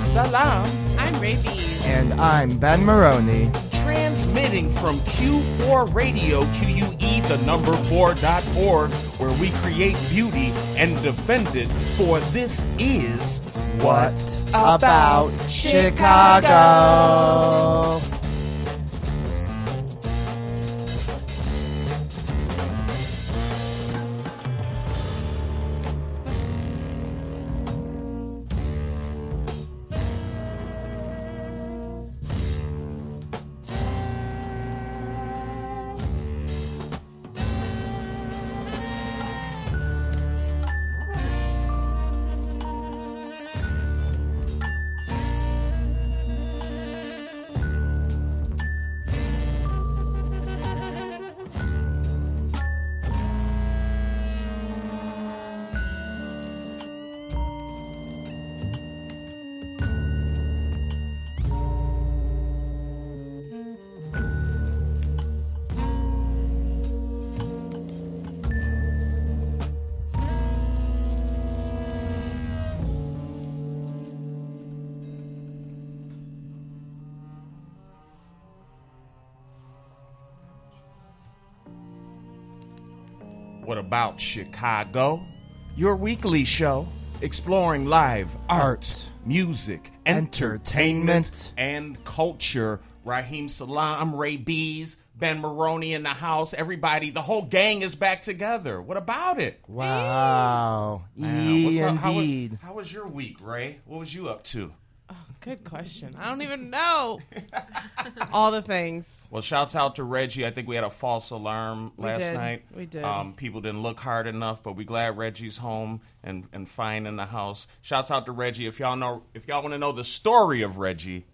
Raheem Salam. I'm Ray Bees. And I'm Ben Maroney. Transmitting from Q4 Radio, QUE, the number 4.org, where we create beauty and defend it. For this is What About Chicago? What Chicago? Your weekly show exploring live art, music, entertainment, entertainment, and culture. Raheem Salam, Ray Bees, Ben Maroney in the house. Everybody, the whole gang is back together. What about it? Wow. What's up? How was- indeed. How, was your week, Ray? What was you up to? Good question. I don't even know. All the things. Well, shouts out to Reggie. I think we had a false alarm last did. night. We did. Um, people didn't look hard enough, but we glad Reggie's home and, and fine in the house. Shouts out to Reggie. If y'all know, if y'all want to know the story of Reggie,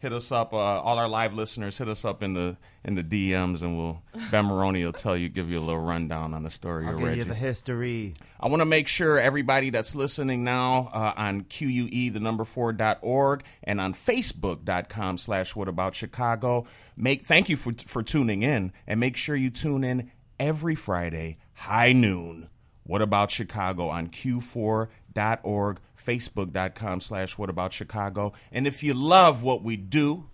hit us up. Uh, all our live listeners, hit us up in the in the DMs, and we'll Ben Maroney will tell you, give you a little rundown on the story I'll give Reggie. you the history. I want to make sure everybody that's listening now uh, on QUE, the number four dot org, and on Facebook.com slash What About Chicago, make thank you for for tuning in, and make sure you tune in every Friday, high noon. What About Chicago on Q4.org, Facebook.com slash What About Chicago, and if you love what we do,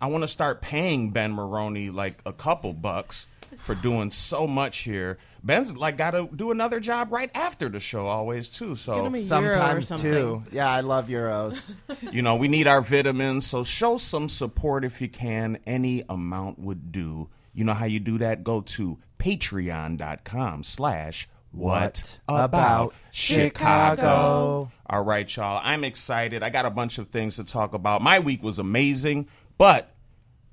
I want to start paying Ben Maroney like a couple bucks for doing so much here. Ben's like got to do another job right after the show always too. So him a Sometimes too. Yeah, I love euros. you know we need our vitamins. So show some support if you can. Any amount would do. You know how you do that? Go to patreon.com slash what What about about Chicago. All right, y'all. I'm excited. I got a bunch of things to talk about. My week was amazing, but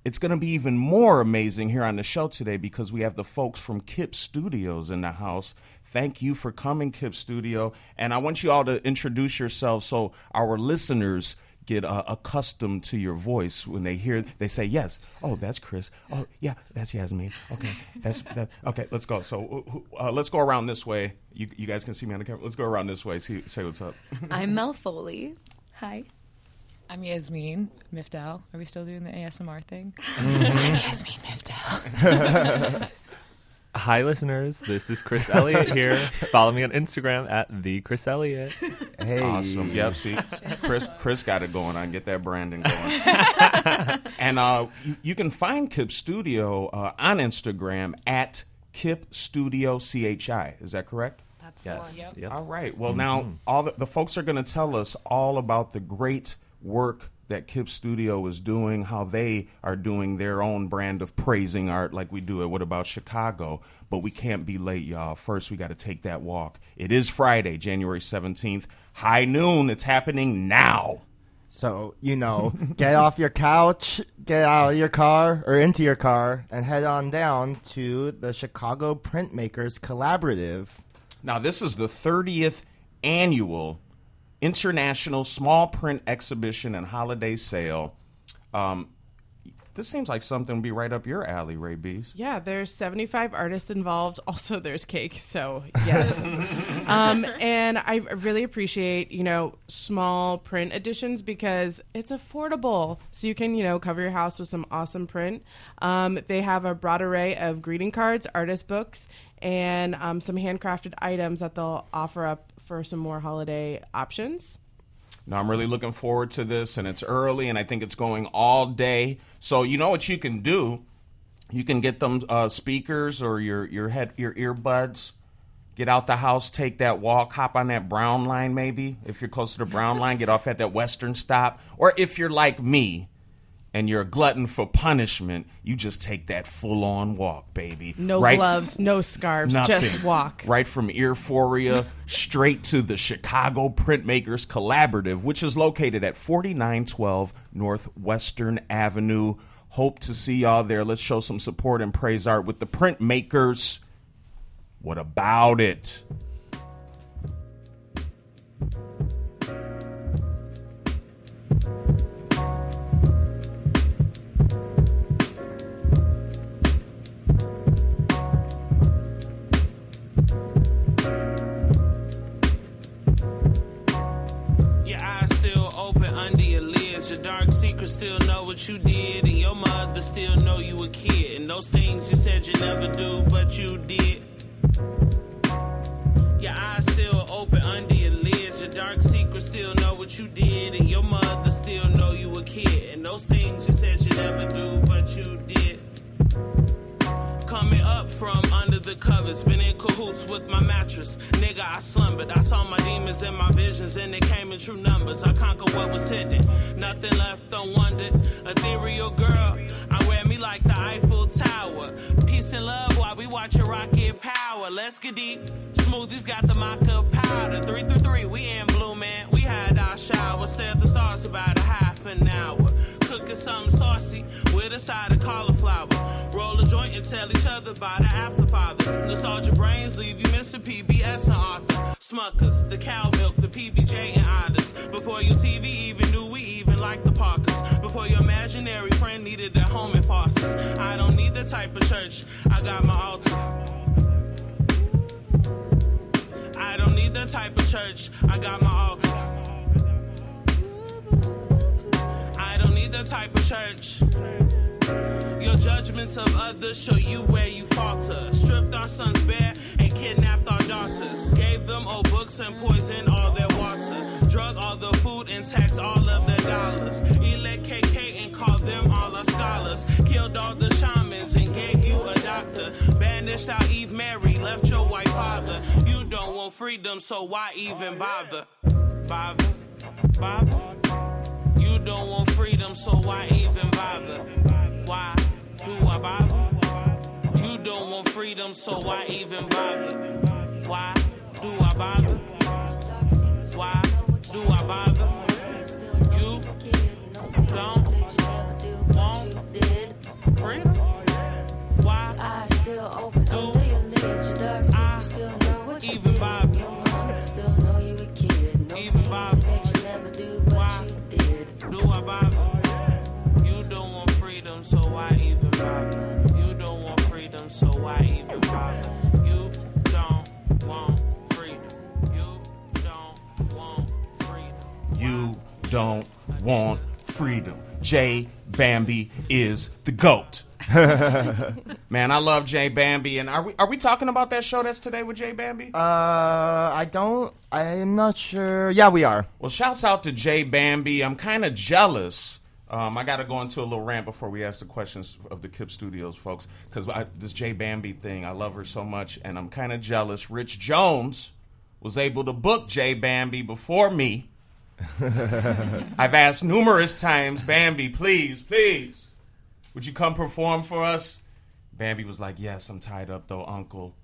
it's going to be even more amazing here on the show today because we have the folks from Kip Studios in the house. Thank you for coming, Kip Studio. And I want you all to introduce yourselves so our listeners get uh, accustomed to your voice when they hear they say yes oh that's chris oh yeah that's yasmin okay that's that okay let's go so uh, let's go around this way you, you guys can see me on the camera let's go around this way see say what's up I'm Mel Foley. Hi. I'm Yasmin Mifdal. Are we still doing the ASMR thing? Mm-hmm. I'm Yasmin Mifdal. Hi, listeners. This is Chris Elliott here. Follow me on Instagram at the Chris Elliott. Hey. Awesome. Yep. See, Chris, Chris got it going on. Get that branding going. and uh, you, you can find Kip Studio uh, on Instagram at Kip Studio CHI. Is that correct? That's Yes. Yep. All right. Well, now all the, the folks are going to tell us all about the great work that Kip Studio is doing, how they are doing their own brand of praising art like we do at What About Chicago. But we can't be late, y'all. First, we got to take that walk. It is Friday, January 17th, high noon. It's happening now. So, you know, get off your couch, get out of your car or into your car, and head on down to the Chicago Printmakers Collaborative. Now, this is the 30th annual International Small Print Exhibition and Holiday Sale. Um, this seems like something would be right up your alley, Ray Bees. Yeah, there's 75 artists involved. Also, there's cake, so yes. um, and I really appreciate, you know, small print editions because it's affordable. So you can, you know, cover your house with some awesome print. Um, they have a broad array of greeting cards, artist books, and um, some handcrafted items that they'll offer up for some more holiday options. No, I'm really looking forward to this, and it's early, and I think it's going all day. So you know what you can do? You can get them uh, speakers or your your head your earbuds. Get out the house, take that walk, hop on that brown line maybe. If you're close to the brown line, get off at that western stop. Or if you're like me and you're a glutton for punishment, you just take that full on walk, baby. No Right- gloves, no scarves, Nothing. just walk. Right from Earphoria straight to the Chicago Printmakers Collaborative, which is located at 4912 North Western Avenue. Hope to see y'all there. Let's show some support and praise art with the Printmakers. What about it? Open under your lids. Your dark secrets still know what you did. And your mother still know you a kid. And those things you said you never do, but you did. Your eyes still open under your lids. Your dark secrets still know what you did. And your mother still know you a kid. And those things you said you never do, but you did. Coming up from under the covers, been in cahoots with my mattress. Nigga, I slumbered. I saw my demons in my visions, and they came in true numbers. I conquered what was hidden, nothing left unwondered. Ethereal girl, I wear me like the Eiffel Tower. Peace and love while we watch your rocket power. Let's get deep. Smoothies got the maca powder. Three through three, we in blue, man. Had our shower. Stare at the stars about a half an hour. Cooking something saucy with a side of cauliflower. Roll a joint and tell each other about the after fathers. Nostalgia brains leave you missing PBS and Arthur. Smuckers, the cow milk, the PBJ and others. Before your TV even knew we even liked the Parkers. Before your imaginary friend needed a home in farces. I don't need the type of church, I got my altar. I don't need the type of church, I got my altar. The type of church. Your judgments of others show you where you falter. Stripped our sons bare and kidnapped our daughters. Gave them old books and poisoned all their water. Drug all the food and taxed all of their dollars. Elect KK and called them all our scholars. Killed all the shamans and gave you a doctor. Banished out Eve Mary, left your white father. You don't want freedom, so why even bother? Bother? Bother? You don't want freedom, so why even bother? Why do I bother? You don't want freedom, so why even bother? Why do I bother? Why do I bother? You don't want freedom? Why I still open Do under your lids. Your dark I secrets still know what you even bother? So why even bother? You don't want freedom, so why even bother? You don't want freedom. You don't want freedom. You don't want freedom. Jay Bambi is the GOAT. Man, I love Jay Bambi. And are we are we talking about that show that's today with Jay Bambi? Uh, I don't. I'm not sure. Yeah, we are. Well, shouts out to Jay Bambi. I'm kind of jealous. Um, I got to go into a little rant before we ask the questions of the Kip Studios folks because this Jay Bambi thing, I love her so much, and I'm kind of jealous. Rich Jones was able to book Jay Bambi before me. I've asked numerous times, Bambi, please, please, would you come perform for us? Bambi was like, Yes, I'm tied up though, Uncle.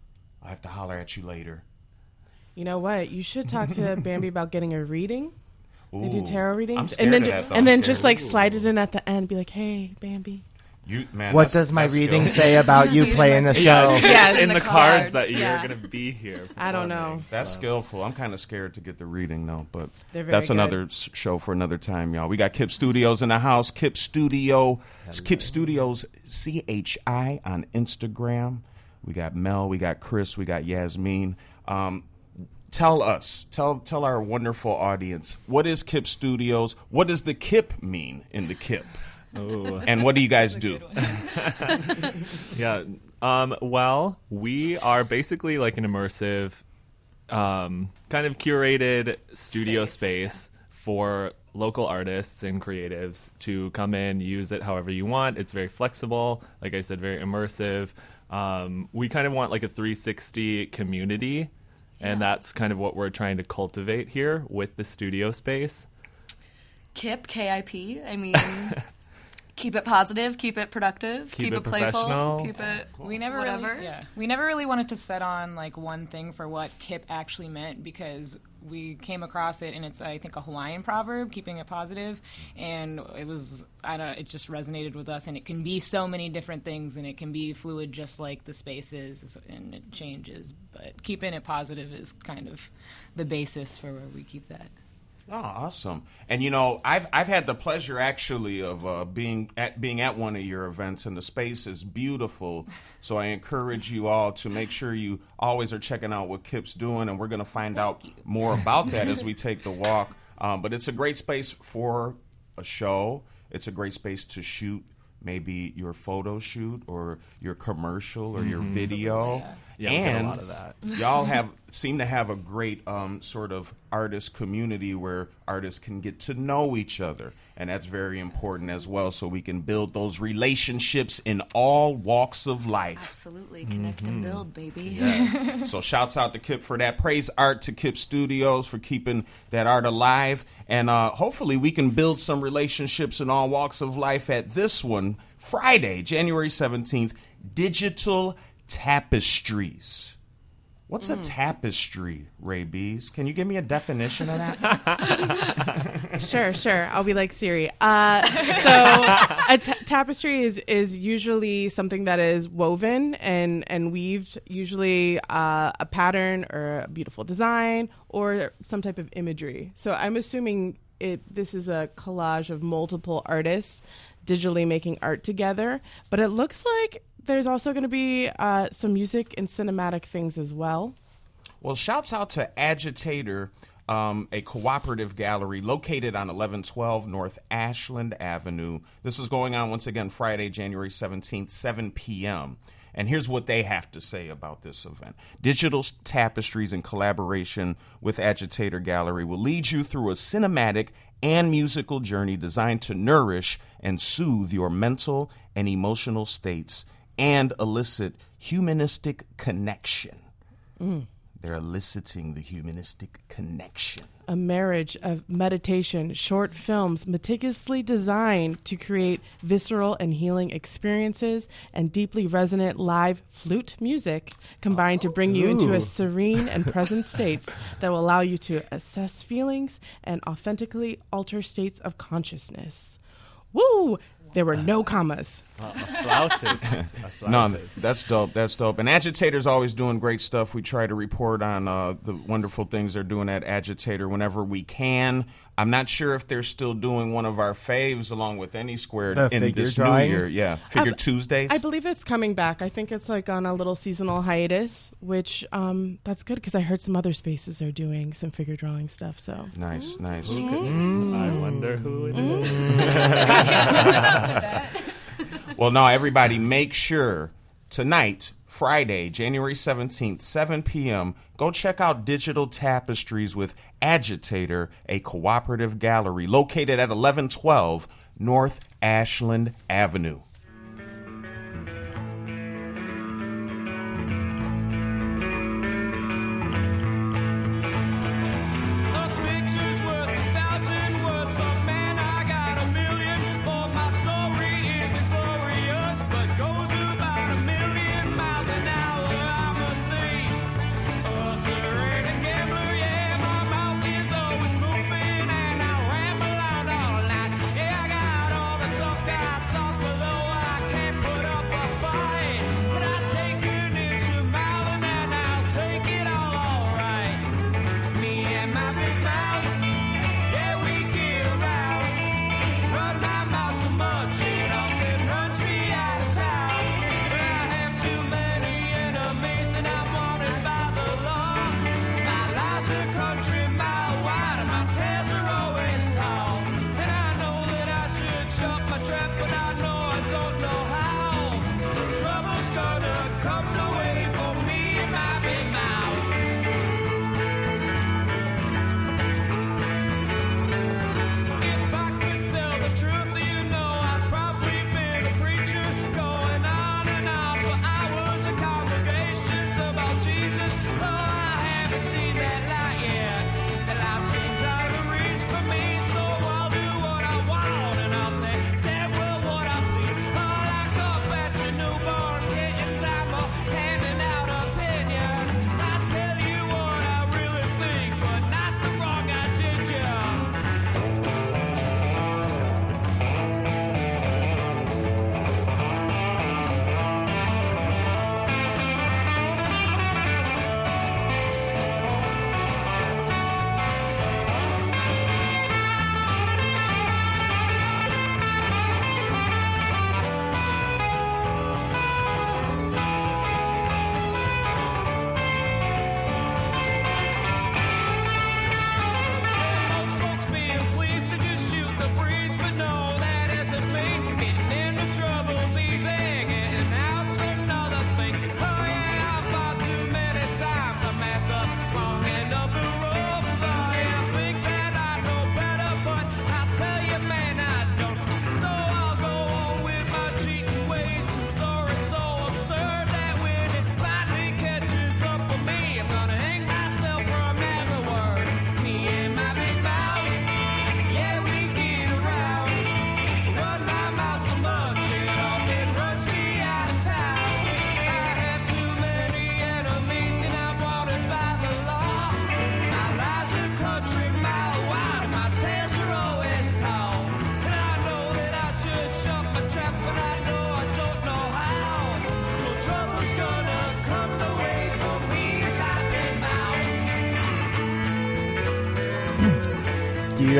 I have to holler at you later. You know what? You should talk to Bambi about getting a reading. They do tarot readings, I'm and then of ju- that, though. and I'm then scared. just like Ooh. slide it in at the end. Be like, "Hey, Bambi." You man, What does my reading skillful. say about you playing the show? Yes. in in the, the cards, cards, that you're yeah. going to be here. I don't know. performing. That's skillful. I'm kind of scared to get the reading though, but that's good. another show for another time, y'all. We got Kip Studios in the house. Kip Studio, it's Kip Studios C H I on Instagram. We got Mel, we got Chris, we got Yasmin. Um, tell us, tell tell our wonderful audience, what is Kip Studios? What does the Kip mean in the Kip? Ooh. And what do you guys do? Yeah. Um, well, we are basically like an immersive, um, kind of curated studio Space, space, for local artists and creatives to come in, use it however you want. It's very flexible, like I said, very immersive. Um, we kind of want like a 360 community, and that's kind of what we're trying to cultivate here with the studio space. KIP, K-I-P. I mean, keep it positive, keep it productive, Keep keep, it it, playful, professional. keep it We never whatever. really, yeah, we never really wanted to set on like one thing for what kip actually meant because we came across it and it's I think a Hawaiian proverb, keeping it positive, and it was I don't it just resonated with us and it can be so many different things and it can be fluid just like the space is and it changes, but keeping it positive is kind of the basis for where we keep that. Oh, awesome! And you know, I've I've had the pleasure actually of uh, being at being at one of your events, and the space is beautiful. So I encourage you all to make sure you always are checking out what Kip's doing, and we're going to find out more about that as we take the walk. Um, but it's a great space for a show. It's a great space to shoot maybe your photo shoot or your commercial or your video. Yeah, we get a and lot of that. y'all have seem to have a great um, sort of artist community where artists can get to know each other, and that's very important as well. So we can build those relationships in all walks of life. Absolutely, connect and build, baby. so shouts out to Kip for that. Praise art to Kip Studios for keeping that art alive, and uh, hopefully we can build some relationships in all walks of life at this one Friday, January seventeenth. Digital tapestries. What's a tapestry, Ray Bees? Can you give me a definition of that? Sure, sure. I'll be like Siri. Uh, so a tapestry is is usually something that is woven and and weaved, usually uh, a pattern or a beautiful design or some type of imagery. So I'm assuming it. This is a collage of multiple artists digitally making art together, but it looks like there's also going to be uh, some music and cinematic things as well. Well, shouts out to Agitator, um, a cooperative gallery located on 1112 North Ashland Avenue. This is going on once again Friday, January 17th, 7 p.m. And here's what they have to say about this event. Digital tapestries in collaboration with Agitator Gallery will lead you through a cinematic and musical journey designed to nourish and soothe your mental and emotional states and elicit humanistic connection. They're eliciting the humanistic connection. a marriage of meditation, short films meticulously designed to create visceral and healing experiences, and deeply resonant live flute music combined to bring you into a serene and present states that will allow you to assess feelings and authentically alter states of consciousness. Woo! There were no commas. A flautist. A No, that's dope. That's dope. And Agitator's always doing great stuff. We try to report on uh, the wonderful things they're doing at Agitator whenever we can. I'm not sure if they're still doing one of our faves along with Any Squared The in figure this drawing? new year. Yeah, Figure I- Tuesdays. I believe it's coming back. I think it's like on a little seasonal hiatus, which um, that's good because I heard some other spaces are doing some figure drawing stuff. So nice, mm. nice. Mm. I wonder who it mm. is. Well, no, everybody, make sure tonight, Friday, January 17th, 7 p.m., go check out Digital Tapestries with Agitator, a cooperative gallery located at 1112 North Ashland Avenue.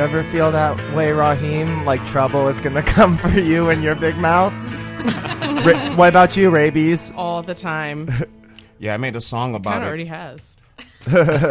Ever feel that way, Raheem? Like trouble is gonna come for you and your big mouth? Ra- what about you, Rabies? all the time. Yeah, I made a song about Kind it. of already has.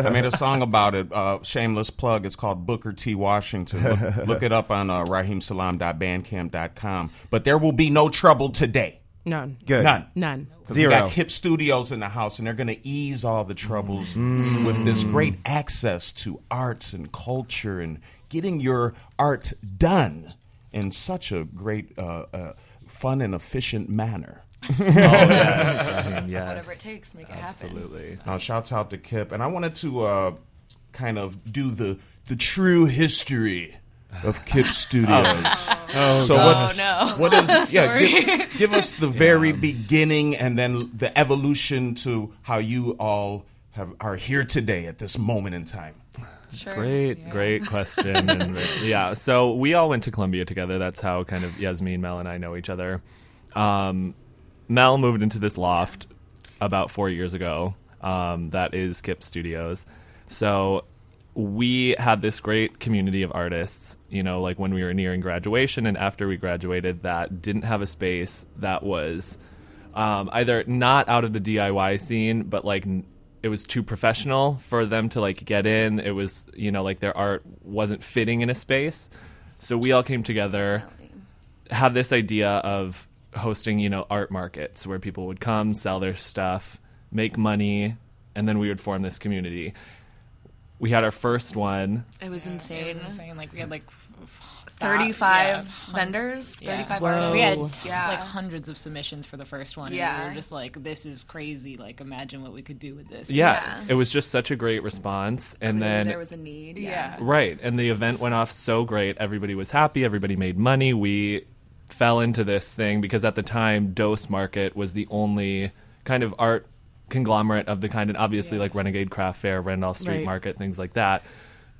I made a song about it. Uh, shameless plug. It's called Booker T. Washington. Look, look it up on uh, raheemsalam.bandcamp.com. But there will be no trouble today. None. Good. None. None. 'Cause We got Kip Studios in the house, and they're going to ease all the troubles with this great access to arts and culture and getting your art done in such a great, uh, uh, fun and efficient manner. Oh, yes, Raheem, yes. Whatever it takes, make it happen. Absolutely. Uh, shouts out to Kip, and I wanted to uh, kind of do the the true history of Kip Studios. Oh, so Oh, no. what is yeah? Give, give us the very beginning, and then the evolution to how you all have are here today at this moment in time. Sure. Great, great question. and yeah, so we all went to Columbia together. That's how kind of Yasmin, Mel, and I know each other. Um, Mel moved into this loft about four years ago. Um, that is Kip Studios. So we had this great community of artists, you know, like when we were nearing graduation and after we graduated, that didn't have a space that was um, either not out of the DIY scene, but like n- it was too professional for them to like get in. It was, you know, like their art wasn't fitting in a space. So we all came together, had this idea of hosting, you know, art markets where people would come, sell their stuff, make money, and then we would form this community. We had our first one. It was insane. It insane. was insane. Like we had like f- f- 35 yeah, vendors, yeah. 35 Whoa. artists. We had yeah. like hundreds of submissions for the first one. Yeah. and we were just like, "This is crazy! Like, imagine what we could do with this." Yeah, Yeah. it was just such a great response. And Clearly then there was a need. Yeah. Yeah. Right. And the event went off so great. Everybody was happy. Everybody made money. We fell into this thing because at the time, Dose Market was the only kind of art conglomerate of the kind, and obviously like Renegade Craft Fair, Randolph Street Right. Market, things like that.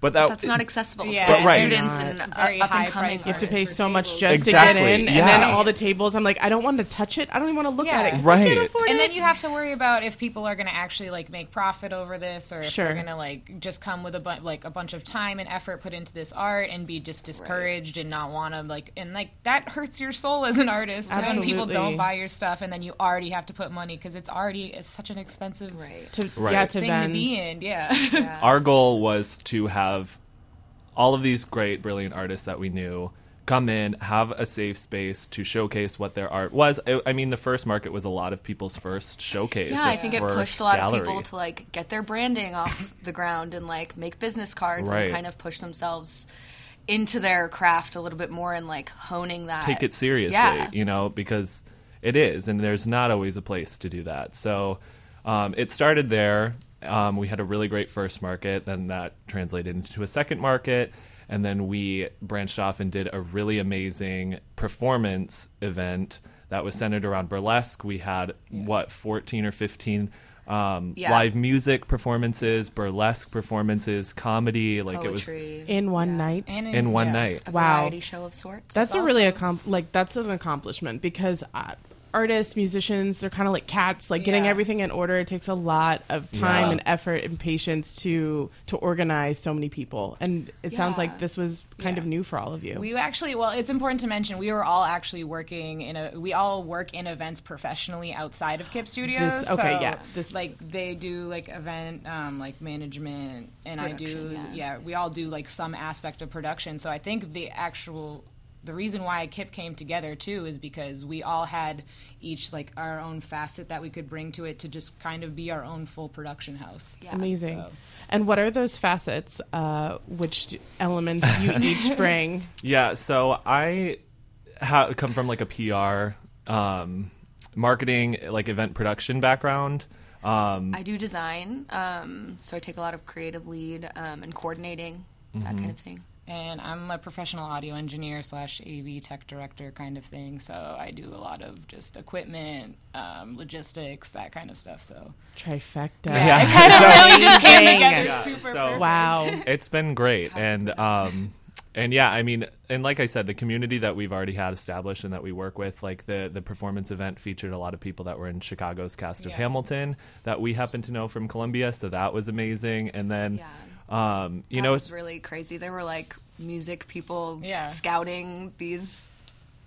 But that That's not accessible Yeah, to But right. students Not. and up and coming. You have to pay so much just Exactly, to get in, and then all the tables. I'm like, I don't want to touch it. I don't even want to look at it. 'cause I Right. can't afford and it. then you have to worry about if people are going to actually like make profit over this or if Sure. they're going to like just come with a bu- like a bunch of time and effort put into this art and be just discouraged and not want to like and like that hurts your soul as an artist when people don't buy your stuff and then you already have to put money because it's already it's such an expensive Right. to, Right. yeah, to thing vend. to be in yeah our goal was to have all of these great, brilliant artists that we knew come in, have a safe space to showcase what their art was. I, I mean, the first market was a lot of people's first showcase. Yeah, I think it pushed a lot gallery. of people to like get their branding off the ground and like make business cards Right. and kind of push themselves into their craft a little bit more and like honing that. take it seriously, Yeah. you know, because it is, and there's not always a place to do that. So um, it started there. Um, we had a really great first market, then that translated into a second market, and then we branched off and did a really amazing performance event that was centered around burlesque. We had what 14 or 15 um, Yeah. live music performances, burlesque performances, comedy. Like it was in one night. And in one yeah. night. a Wow. variety show of sorts. That's a really accom- like that's an accomplishment because uh, artists, musicians, they're kind of like cats. Like getting Yeah. everything in order, it takes a lot of time Yeah. and effort and patience to to organize so many people. And it sounds like this was kind Yeah. of new for all of you. We actually, well, it's important to mention we were all actually working in a. We all work in events professionally outside of Kip Studios. This- okay, so, yeah, this- like they do like event, um, like management, and I do. Yeah. yeah. we all do like some aspect of production. So I think the actual. The reason why Kip came together too is because we all had each like our own facet that we could bring to it to just kind of be our own full production house. Yeah. Amazing. so- And what are those facets? Uh, which elements you each bring? Yeah, so I ha- come from like a PR, um, marketing, like event production background. Um, I do design, um, so I take a lot of creative lead um, and coordinating Mm-hmm. that kind of thing. And I'm a professional audio engineer slash AV tech director kind of thing. So I do a lot of just equipment, um, logistics, that kind of stuff. So Trifecta. Yeah. really just came together Yeah, super so- perfect. Wow. it's been great, and um, and yeah, I mean, and like I said, the community that we've already had established and that we work with, like the the performance event featured a lot of people that were in Chicago's cast of Yeah. Hamilton that we happen to know from Columbia, so that was amazing, and then. Yeah. Um, you that know, it's really crazy. There were like music people Yeah. scouting these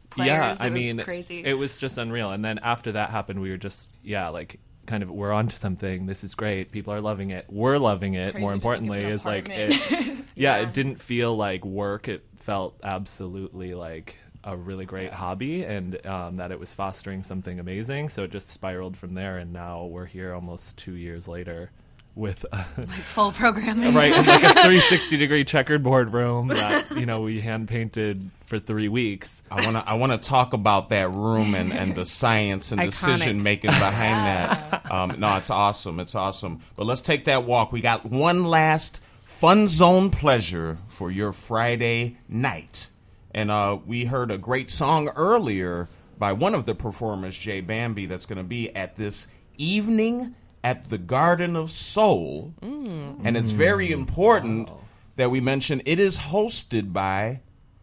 players. yeah, it I was mean, crazy. it was just unreal. And then after that happened, we were just yeah, like kind of we're onto something. This is great. People are loving it. We're loving it. Crazy More importantly, it's is like it, yeah, Yeah. it didn't feel like work. It felt absolutely like a really great hobby, and um, that it was fostering something amazing. So it just spiraled from there, and now we're here almost two years later with. Like full programming. right like a 360 degree checkered board room that you know we hand painted for three weeks I want to I want to talk about that room and, and the science and Iconic. decision making behind that. Um, no, it's awesome. It's awesome. But let's take that walk. We got one last fun zone pleasure for your Friday night, and uh, we heard a great song earlier by one of the performers, Jay Bambi, that's going to be at this evening at the Garden of Soul, mm. and it's very mm. important that we mention it is hosted by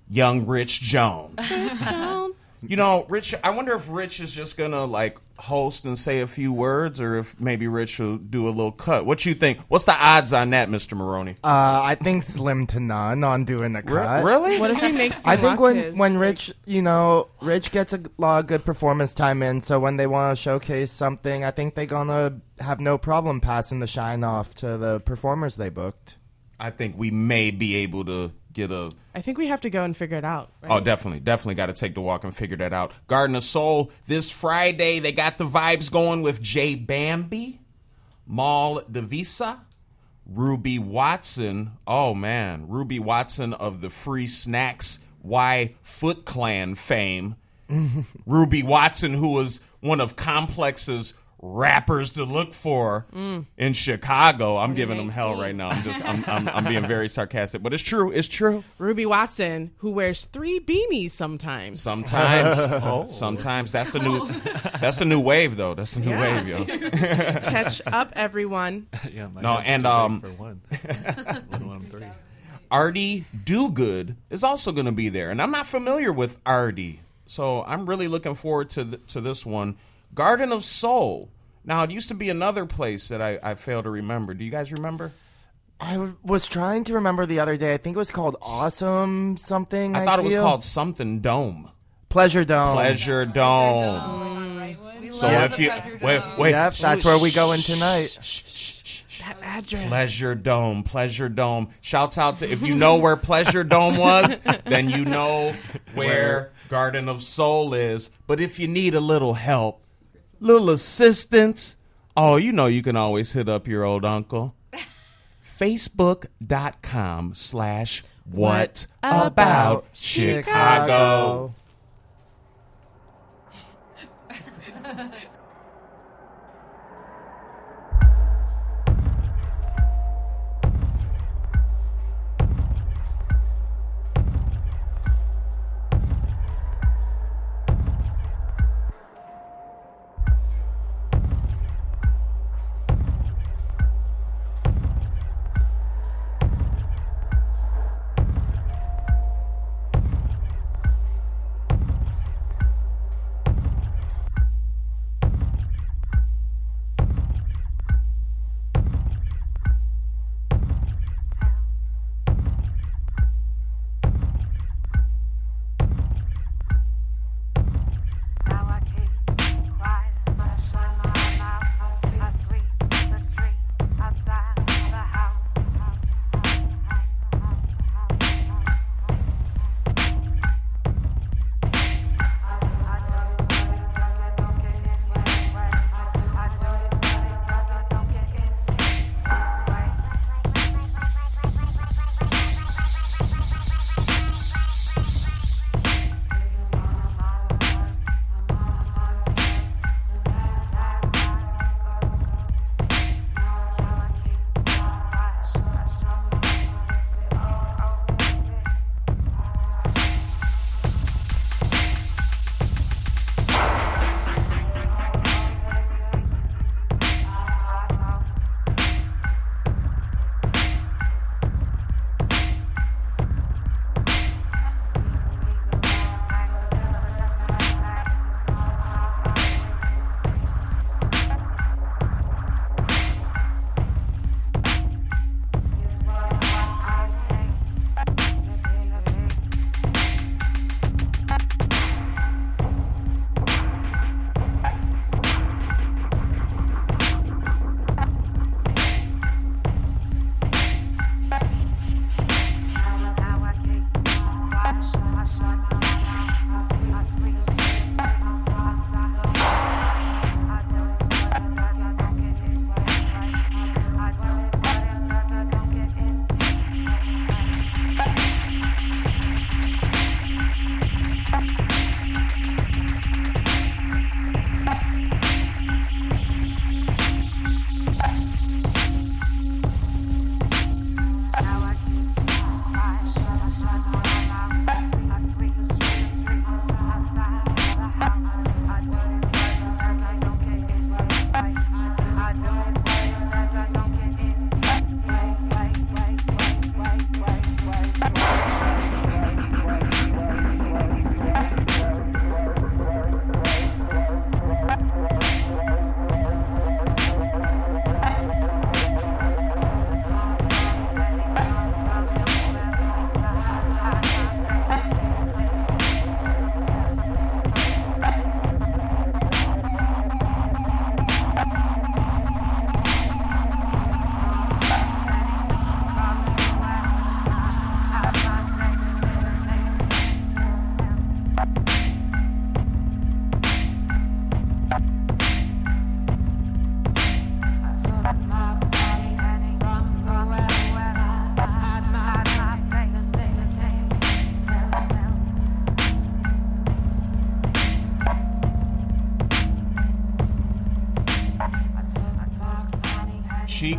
young Rich Jones. You know, Rich, I wonder if Rich is just gonna like host and say a few words, or if maybe Rich will do a little cut. What you think? What's the odds on that, Mister Maroney? Uh, I think slim to none on doing the cut. really? What if he makes? You I think when his, when like- Rich, you know, Rich gets a lot of good performance time in, so when they want to showcase something, I think they're gonna have no problem passing the shine off to the performers they booked. I think we may be able to get a. I think we have to go and figure it out. right? Oh, definitely, definitely got to take the walk and figure that out. Garden of Soul this Friday. They got the vibes going with Jay Bambi, Maul Devisa, Ruby Watson. Oh man, Ruby Watson of the Free Snacks Y Foot Clan fame. Ruby Watson, who was one of Complex's rappers to look for in Chicago. I'm giving them hell right now. I'm just, I'm, I'm, I'm being very sarcastic, but it's true. It's true. Ruby Watson, who wears three beanies sometimes. Sometimes, sometimes that's the new, that's the new wave though. That's the new Yeah. wave, yo. Catch up, everyone. yeah No, and, um, for one let alone three Artie Dogood is also going to be there, and I'm not familiar with Artie, so I'm really looking forward to th- to this one. Garden of Soul. Now, it used to be another place that I, I fail to remember. Do you guys remember? I w- was trying to remember the other day. I think it was called Awesome something. I thought it was called something Dome. Pleasure Dome. Pleasure Dome. We So love if you wait, wait, Yep, that's where we go in tonight. That address. Pleasure Dome, Pleasure Dome. Shouts out to if you know where Pleasure Dome was, then you know where Garden of Soul is. But if you need a little help, little assistance, oh, you know you can always hit up your old uncle. Facebook.com slash what about Chicago.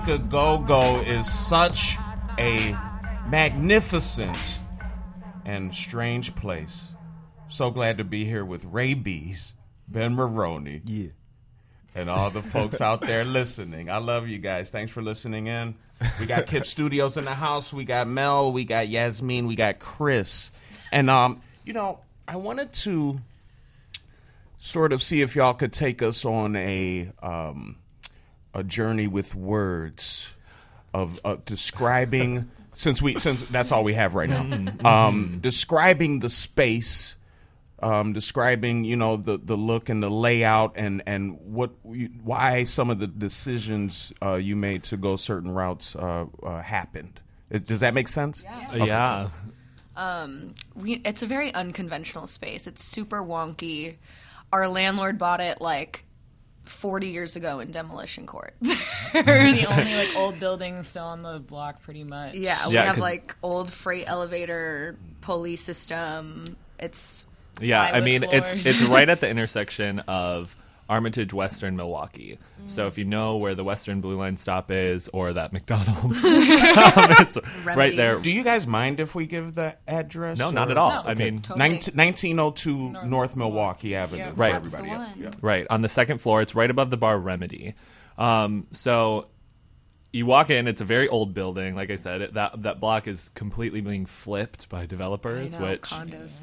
Go Go is such a magnificent and strange place. So glad to be here with Ray Bees, Ben Maroney, Yeah. and all the folks out there listening. I love you guys. Thanks for listening in. We got Kip Studios in the house. We got Mel. We got Yasmin. We got Chris. And um, you know, I wanted to sort of see if y'all could take us on a um, a journey with words of uh, describing since we since that's all we have right now um, describing the space um, describing you know the the look and the layout and and what you, why some of the decisions uh, you made to go certain routes uh, uh, happened It- does that make sense yeah. Um. we, it's a very unconventional space. It's super wonky. Our landlord bought it like 40 years ago in demolition court. the only like old building still on the block, pretty much. yeah, we Yeah, have 'cause- like old freight elevator pulley system. It's Yeah, I plywood mean it's it's right at the intersection of Armitage, Western, Milwaukee. Mm. So if you know where the Western Blue Line stop is, or that McDonald's, um, it's right there. do you guys mind if we give the address No, not at all. No, I mean, totally. 19- 1902 North, Milwaukee Avenue. for Right. That's the everybody. Yeah, yeah. Right on the second floor. It's right above the bar Remedy. Um, so you walk in. It's a very old building. Like I said, it, that that block is completely being flipped by developers, know, which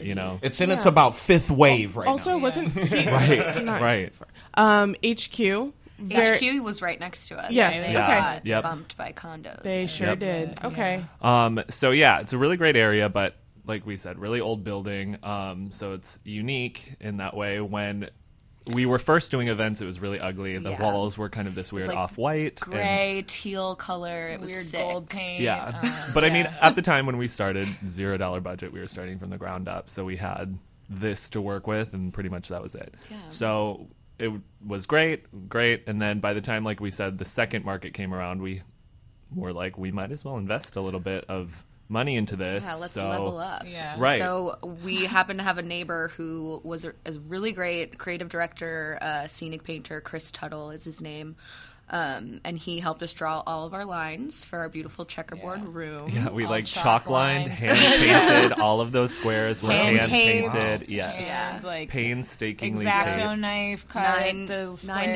you know, It's in its about fifth wave right now. also, now. wasn't right, right. um, HQ. Very, HQ was right next to us. Yes, They okay. got Yep. bumped by condos. They sure Yep. did. Okay. Um, so yeah, it's a really great area, but like we said, really old building. Um, so it's unique in that way. When we were first doing events, it was really ugly. The Yeah. walls were kind of this weird like off-white. and- Gray, teal color. It was Weird sick. gold paint. Yeah, um, but I mean, yeah. at the time when we started, zero dollar budget, we were starting from the ground up, so we had this to work with, and pretty much that was it. Yeah. So it was great, great, and then by the time, like we said, the second market came around, we were like, we might as well invest a little bit of money into this. Yeah, let's so, level up. Yeah. Right. So we happen to have a neighbor who was a, a really great creative director, uh, scenic painter. Chris Tuttle is his name. Um, and he helped us draw all of our lines for our beautiful checkerboard room. Yeah, we All like chalk chalk lined, hand painted. all of those squares were Hand hand taped. painted. Yes, Yeah. Like painstakingly exacto taped. knife cut Nine- the squares.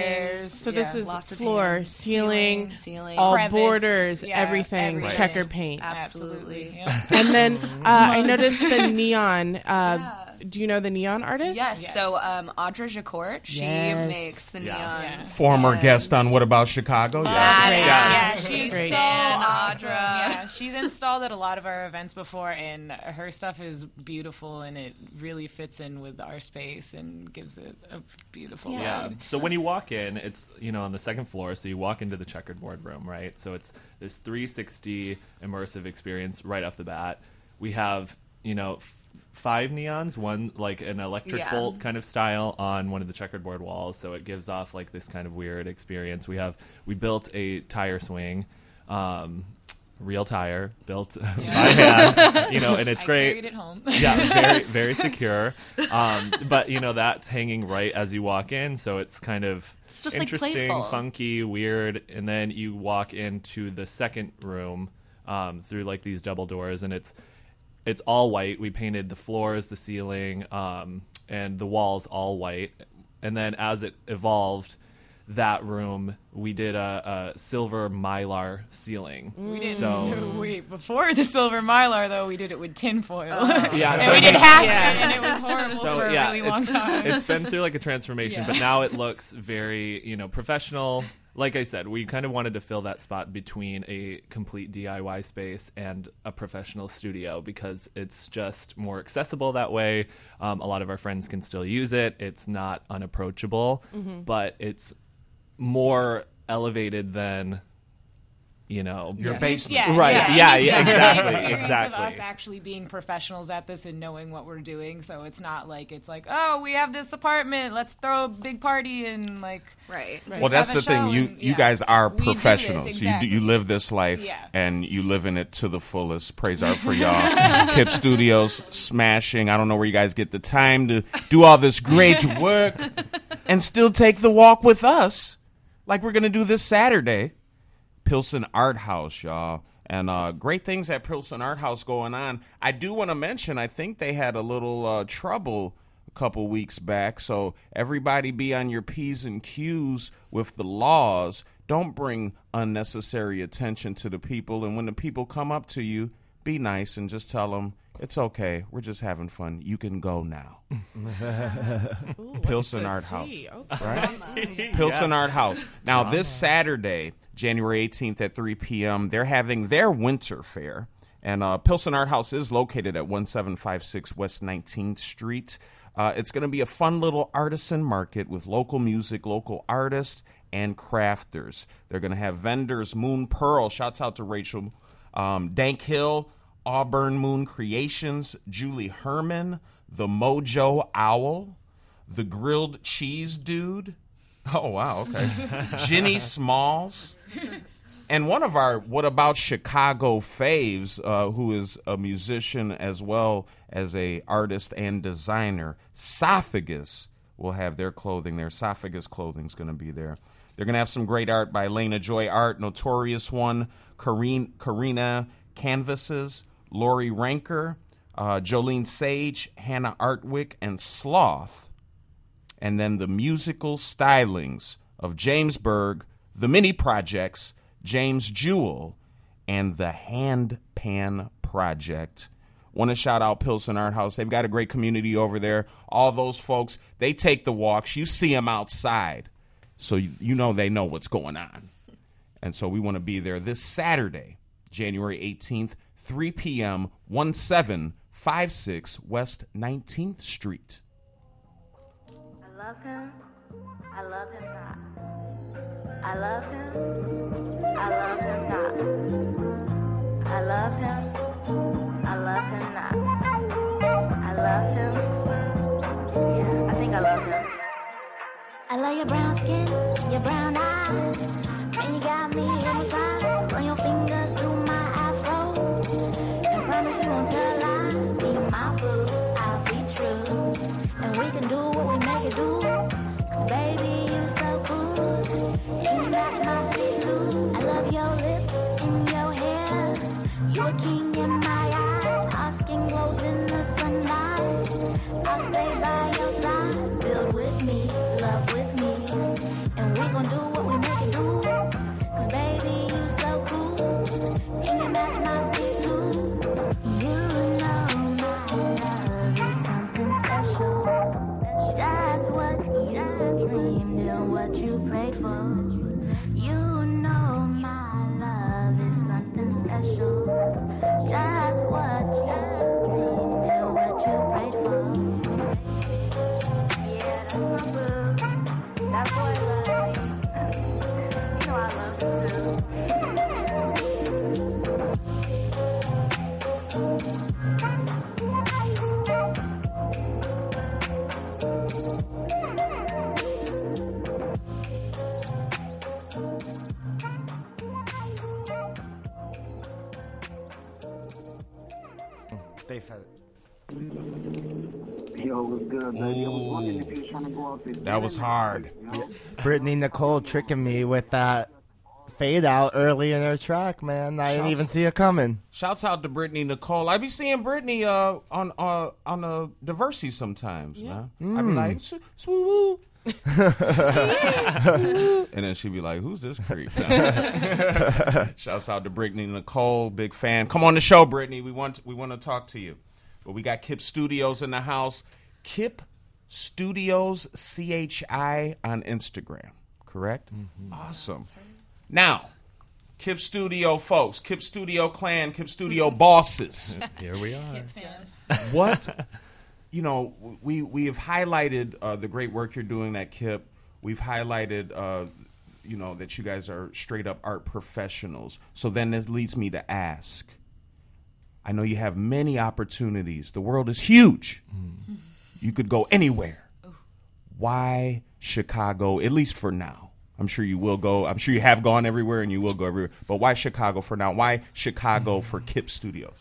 nails. So this Yeah. is lots of floor, hands. ceiling, Ceiling. all Crevice, borders, yeah, everything, everything. checker paint. Absolutely. Yeah. And then uh, I noticed the neon. Uh, Do you know the neon artist? Yes. Yes. So um, Audra Jacourt, she Yes. makes the Yeah. neon. Yeah. Former guest on What About Chicago? Yeah. Great. Yeah, Great. she's Great. so awesome. Audra. Yeah, she's installed at a lot of our events before, and her stuff is beautiful, and it really fits in with our space and gives it a beautiful. Yeah. Yeah. vibe. So when you walk in, it's you know on the second floor. So you walk into the checkered board room, right? So it's this 360 immersive experience right off the bat. We have you know f- five neons, one like an electric Yeah. bolt kind of style on one of the checkered board walls. So it gives off like this kind of weird experience. We have we built a tire swing. Um, Real tire built by hand, you know, and it's I great carried it home. yeah, very very secure. Um, but you know that's hanging right as you walk in, so it's kind of It's just, interesting, playful. funky, weird. And then you walk into the second room um, through like these double doors, and it's it's all white. We painted the floors, the ceiling, um, and the walls all white. And then as it evolved, that room we did a, a silver mylar ceiling. We didn't. So Wait, before the silver mylar though, we did it with tinfoil. yeah, and so we did mean- half of it, and it was horrible so for a yeah, really long it's, time. it's been through like a transformation, Yeah. but now it looks very you know professional. Like I said, we kind of wanted to fill that spot between a complete DIY space and a professional studio because it's just more accessible that way. Um, a lot of our friends can still use it. It's not unapproachable, but it's more elevated than you know Your basement. yeah, Right, Yeah, yeah, It's yeah, just exactly, Of exactly. us actually being professionals at this and knowing what we're doing, so it's not like it's like, oh, we have this apartment, let's throw a big party and like. Right. Well, that's the thing. show You and- you guys are We do this, professionals. exactly. You you live this life Yeah. and you live in it to the fullest. Praise art for y'all. Kip Studios smashing. I don't know where you guys get the time to do all this great work and still take the walk with us, like we're gonna do this Saturday. Pilsen Art House, y'all. And uh, great things at Pilsen Art House going on. I do want to mention, I think they had a little uh, trouble a couple weeks back. So everybody be on your P's and Q's with the laws. Don't bring unnecessary attention to the people. And when the people come up to you, be nice and just tell them, it's okay. We're just having fun. You can go now. Ooh, Pilsen Art. House. Okay. Right? Pilsen Art House. Now, this Saturday, January 18th at 3 p.m., they're having their winter fair. And uh, Pilsen Art House is located at 1756 West 19th Street. Uh, it's going to be a fun little artisan market with local music, local artists, and crafters. They're going to have vendors, Moon Pearl, shouts out to Rachel, um, Dank Hill, Auburn Moon Creations, Julie Herman, The Mojo Owl, The Grilled Cheese Dude. Oh, wow, okay. Ginny Smalls. And one of our What About Chicago faves, uh, who is a musician as well as a artist and designer, Sophagus, will have their clothing there. Sophagus is going to be there. They're going to have some great art by Lena Joy Art, Notorious One, Karina Canvases, Lori Ranker, uh, Jolene Sage, Hannah Artwick, and Sloth and then the musical stylings of James Berg, the mini projects, James Jewell, and the Hand Pan Project. Want to shout out Pilsen Art House. They've got a great community over there. All those folks, they take the walks. You see them outside. So you, you know they know what's going on. And so we want to be there this Saturday, January 18th, 3 p.m., 1756 West 19th Street. I love him. I love him not. I love him. I love him not. I love him. I love him not. I love him. Yeah, I think I love him. I love your brown skin, your brown eyes. And you got me hypnotized. Run your fingers Yo, what's good, baby? I was wondering if you was trying to go out there. That was hard. You know? Brittany Nicole tricking me with that fade out early in her track, man. I didn't even see it coming. Shouts out to Brittany Nicole. I be seeing Brittany uh, on uh, on uh, Diversity sometimes. man. I be like, "Sw- swoo woo. and then she'd be like, "Who's this creep?" Shouts out to Brittany Nicole, big fan. Come on the show, Brittany. We want we want to talk to you. But we got Kip Studios in the house. Kip Studios C H I on Instagram. Correct. Awesome. Now, Kip Studio folks, Kip Studio clan, Kip Studio bosses Here we are. Kip fans. What you know we we have highlighted uh, the great work you're doing at kip we've highlighted uh, you know that you guys are straight up art professionals so then this leads me to ask i know you have many opportunities the world is huge you could go anywhere why chicago at least for now i'm sure you will go i'm sure you have gone everywhere and you will go everywhere but why chicago for now why chicago for kip studios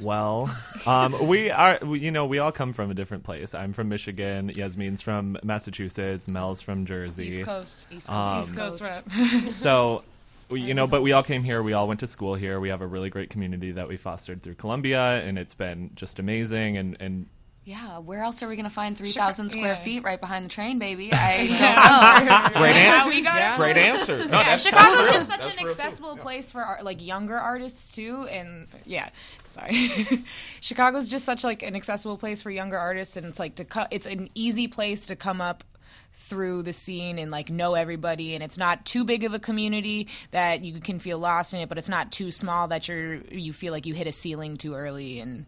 Well, um, we are, you know, we all come from a different place. I'm from Michigan. Yasmin's from Massachusetts. Mel's from Jersey. East Coast. East Coast. Um, East Coast rep. so you know, but we all came here. We all went to school here. We have a really great community that we fostered through Columbia, and it's been just amazing. And and Yeah, where else are we going to find 3,000 square yeah. feet right behind the train, baby? I don't know. Great, an- How we got it. great answer. No, Yeah, that's, Chicago's that's real. just such That's an real, too. accessible place for art, like younger artists too, and yeah, sorry, Chicago's just such like an accessible place for younger artists, and it's like to co- it's an easy place to come up through the scene and like know everybody, and it's not too big of a community that you can feel lost in it, but it's not too small that you're you feel like you hit a ceiling too early, and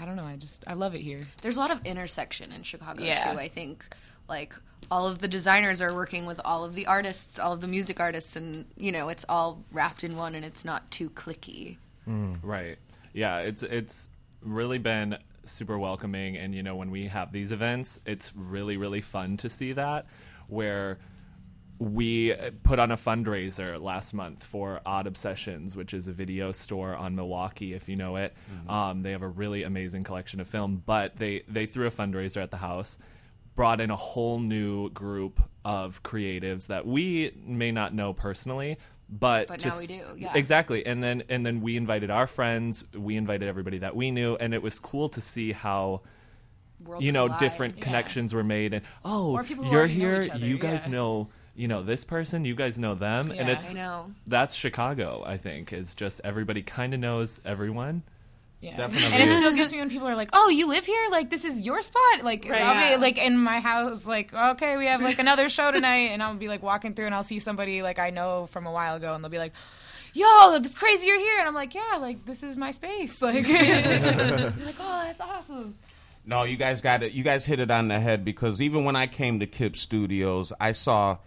I don't know, I just I love it here. There's a lot of intersection in Chicago Yeah. too. I think like all of the designers are working with all of the artists, all of the music artists, and you know it's all wrapped in one, and it's not too cliquey. Mm. Right. Yeah, it's it's really been super welcoming and you know when we have these events, it's really really fun to see that where we put on a fundraiser last month for Odd Obsessions, which is a video store on Milwaukee, if you know it. Um, they have a really amazing collection of film, but they they threw a fundraiser at the house, brought in a whole new group of creatives that we may not know personally, but But to now we do, yeah. exactly. And then and then we invited our friends, we invited everybody that we knew, and it was cool to see how Worlds you know collide, different yeah. connections were made and oh Or people who you're here you guys yeah. know you know this person you guys know them and it's I know. that's chicago i think is just everybody kind of knows everyone Yeah. Definitely And it is. still gets me when people are like, "Oh, you live here? Like this is your spot?" Like Right. I'll be like in my house, like, "Okay, we have like another show tonight," and I'll be like walking through, and I'll see somebody like I know from a while ago, and they'll be like. Yo, it's crazy you're here, and I'm like, yeah, like this is my space. Like, like, oh, that's awesome. No, you guys got it. You guys hit it on the head because even when I came to Kip Studios, I saw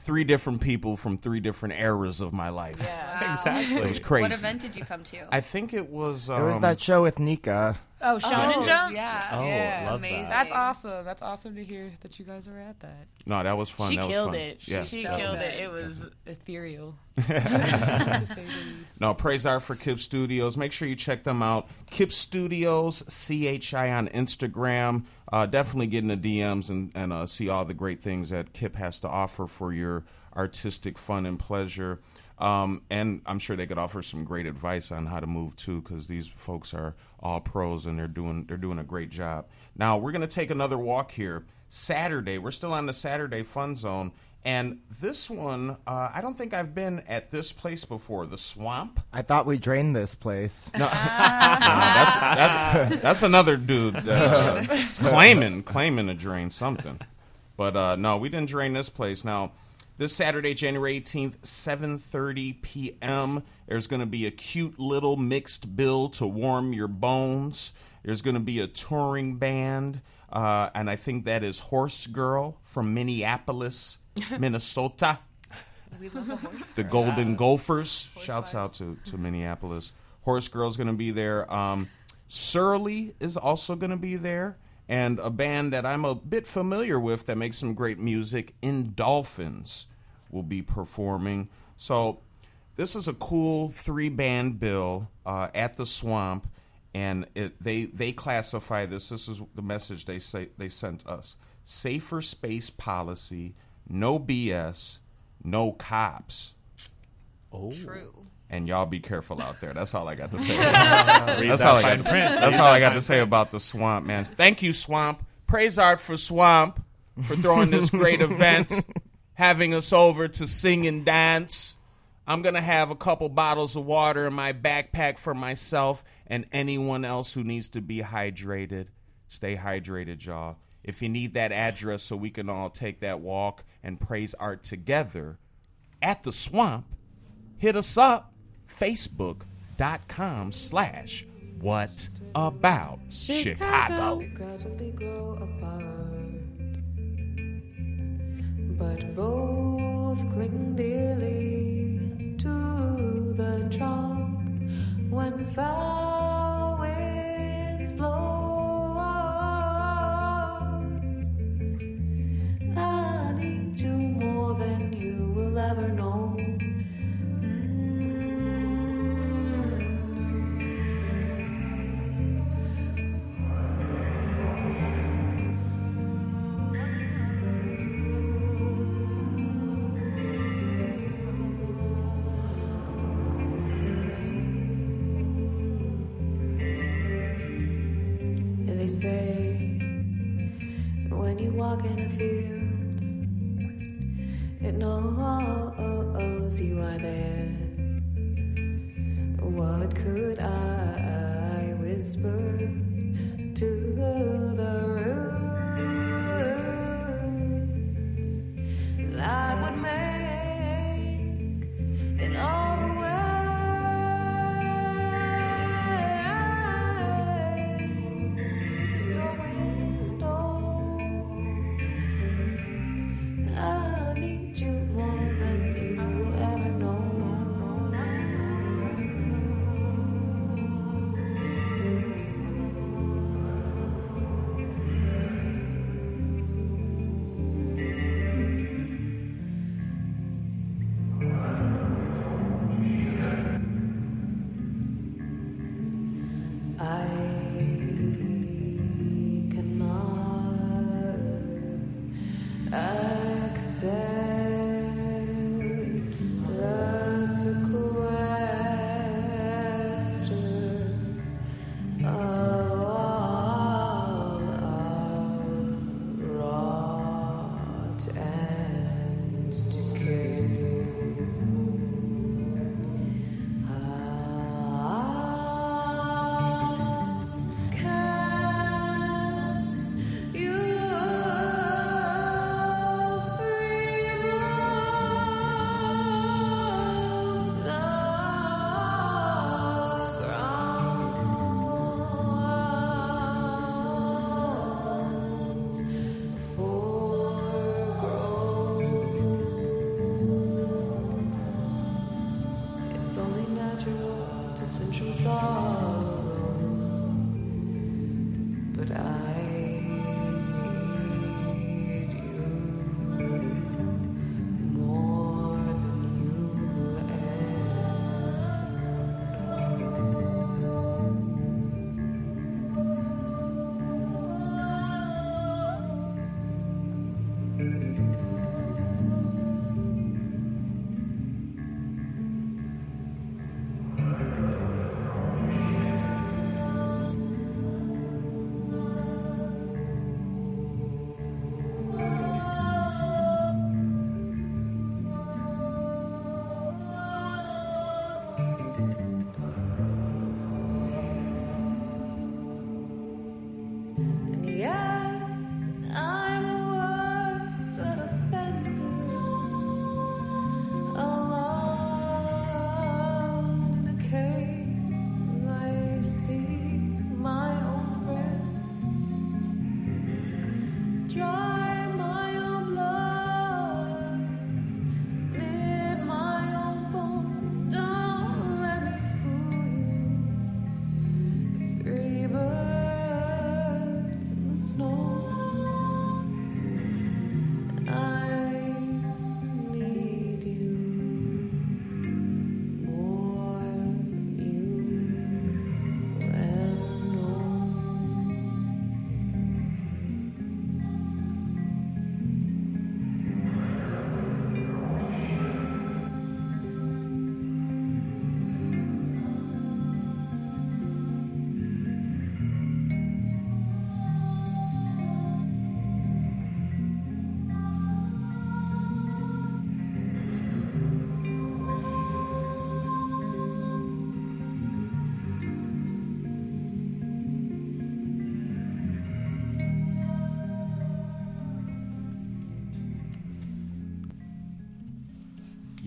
three different people from three different eras of my life. Wow. exactly It was crazy. What event did you come to? I think it was. It Um, was that show with Nika. Oh, Shonen oh, Jump. Yeah. oh Yeah. love Amazing. that That's awesome. That's awesome to hear that you guys were at that. No, that was fun. she that was killed fun. it. Yeah. She So killed it. It was ethereal. to say the least. No, praise art for Kip Studios. Make sure you check them out. Kip Studios, C H I on Instagram. Uh, definitely get in the DMs and, and uh, see all the great things that Kip has to offer for your artistic fun and pleasure. Um, and I'm sure they could offer some great advice on how to move too, because these folks are all pros and they're doing they're doing a great job. Now we're gonna take another walk here. Saturday, we're still on the Saturday Fun Zone, and this one uh, I don't think I've been at this place before. The Swamp. I thought we drained this place. Nah, that's, that's that's another dude uh, claiming claiming to drain something. But uh, no, we didn't drain this place. Now, this Saturday, January 18th, 7:30 p.m. There's going to be a cute little mixed bill to warm your bones. There's going to be a touring band, uh, and I think that is Horse Girl from Minneapolis, Minnesota We love a horse. the Golden Gophers. Shouts out to, to Minneapolis. Horse Girl's going to be there. Um, Surly is also going to be there. And a band that I'm a bit familiar with that makes some great music, In Dolphins, will be performing. So this is a cool three band bill uh, at the Swamp, and it, they they classify this. This is the message they say they sent us: safer space policy, no BS, no cops. oh True. And y'all be careful out there. That's all I got to say. That's that all I got. print. That's all I got to say about the swamp, man. Thank you, Swamp. Praise art for Swamp for throwing this great event, having us over to sing and dance. I'm gonna have a couple bottles of water in my backpack for myself and anyone else who needs to be hydrated. Stay hydrated, y'all. If you need that address so we can all take that walk and praise art together at the swamp, hit us up facebook.com slash what about chicago but both cling dearly to the trunk when foul winds blow. I need you more than you will ever know. Say when you walk in a field, it knows you are there. What could I whisper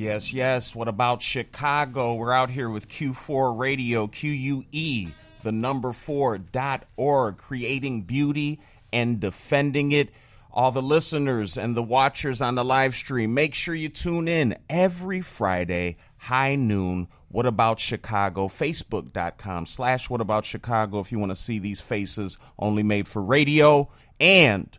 Yes, yes. What about Chicago? We're out here with Q4 Radio, Q U E, the number four dot org, creating beauty and defending it. All the listeners and the watchers on the live stream, make sure you tune in every Friday, high noon. What about Chicago? Facebook.com slash What About Chicago if you want to see these faces only made for radio. And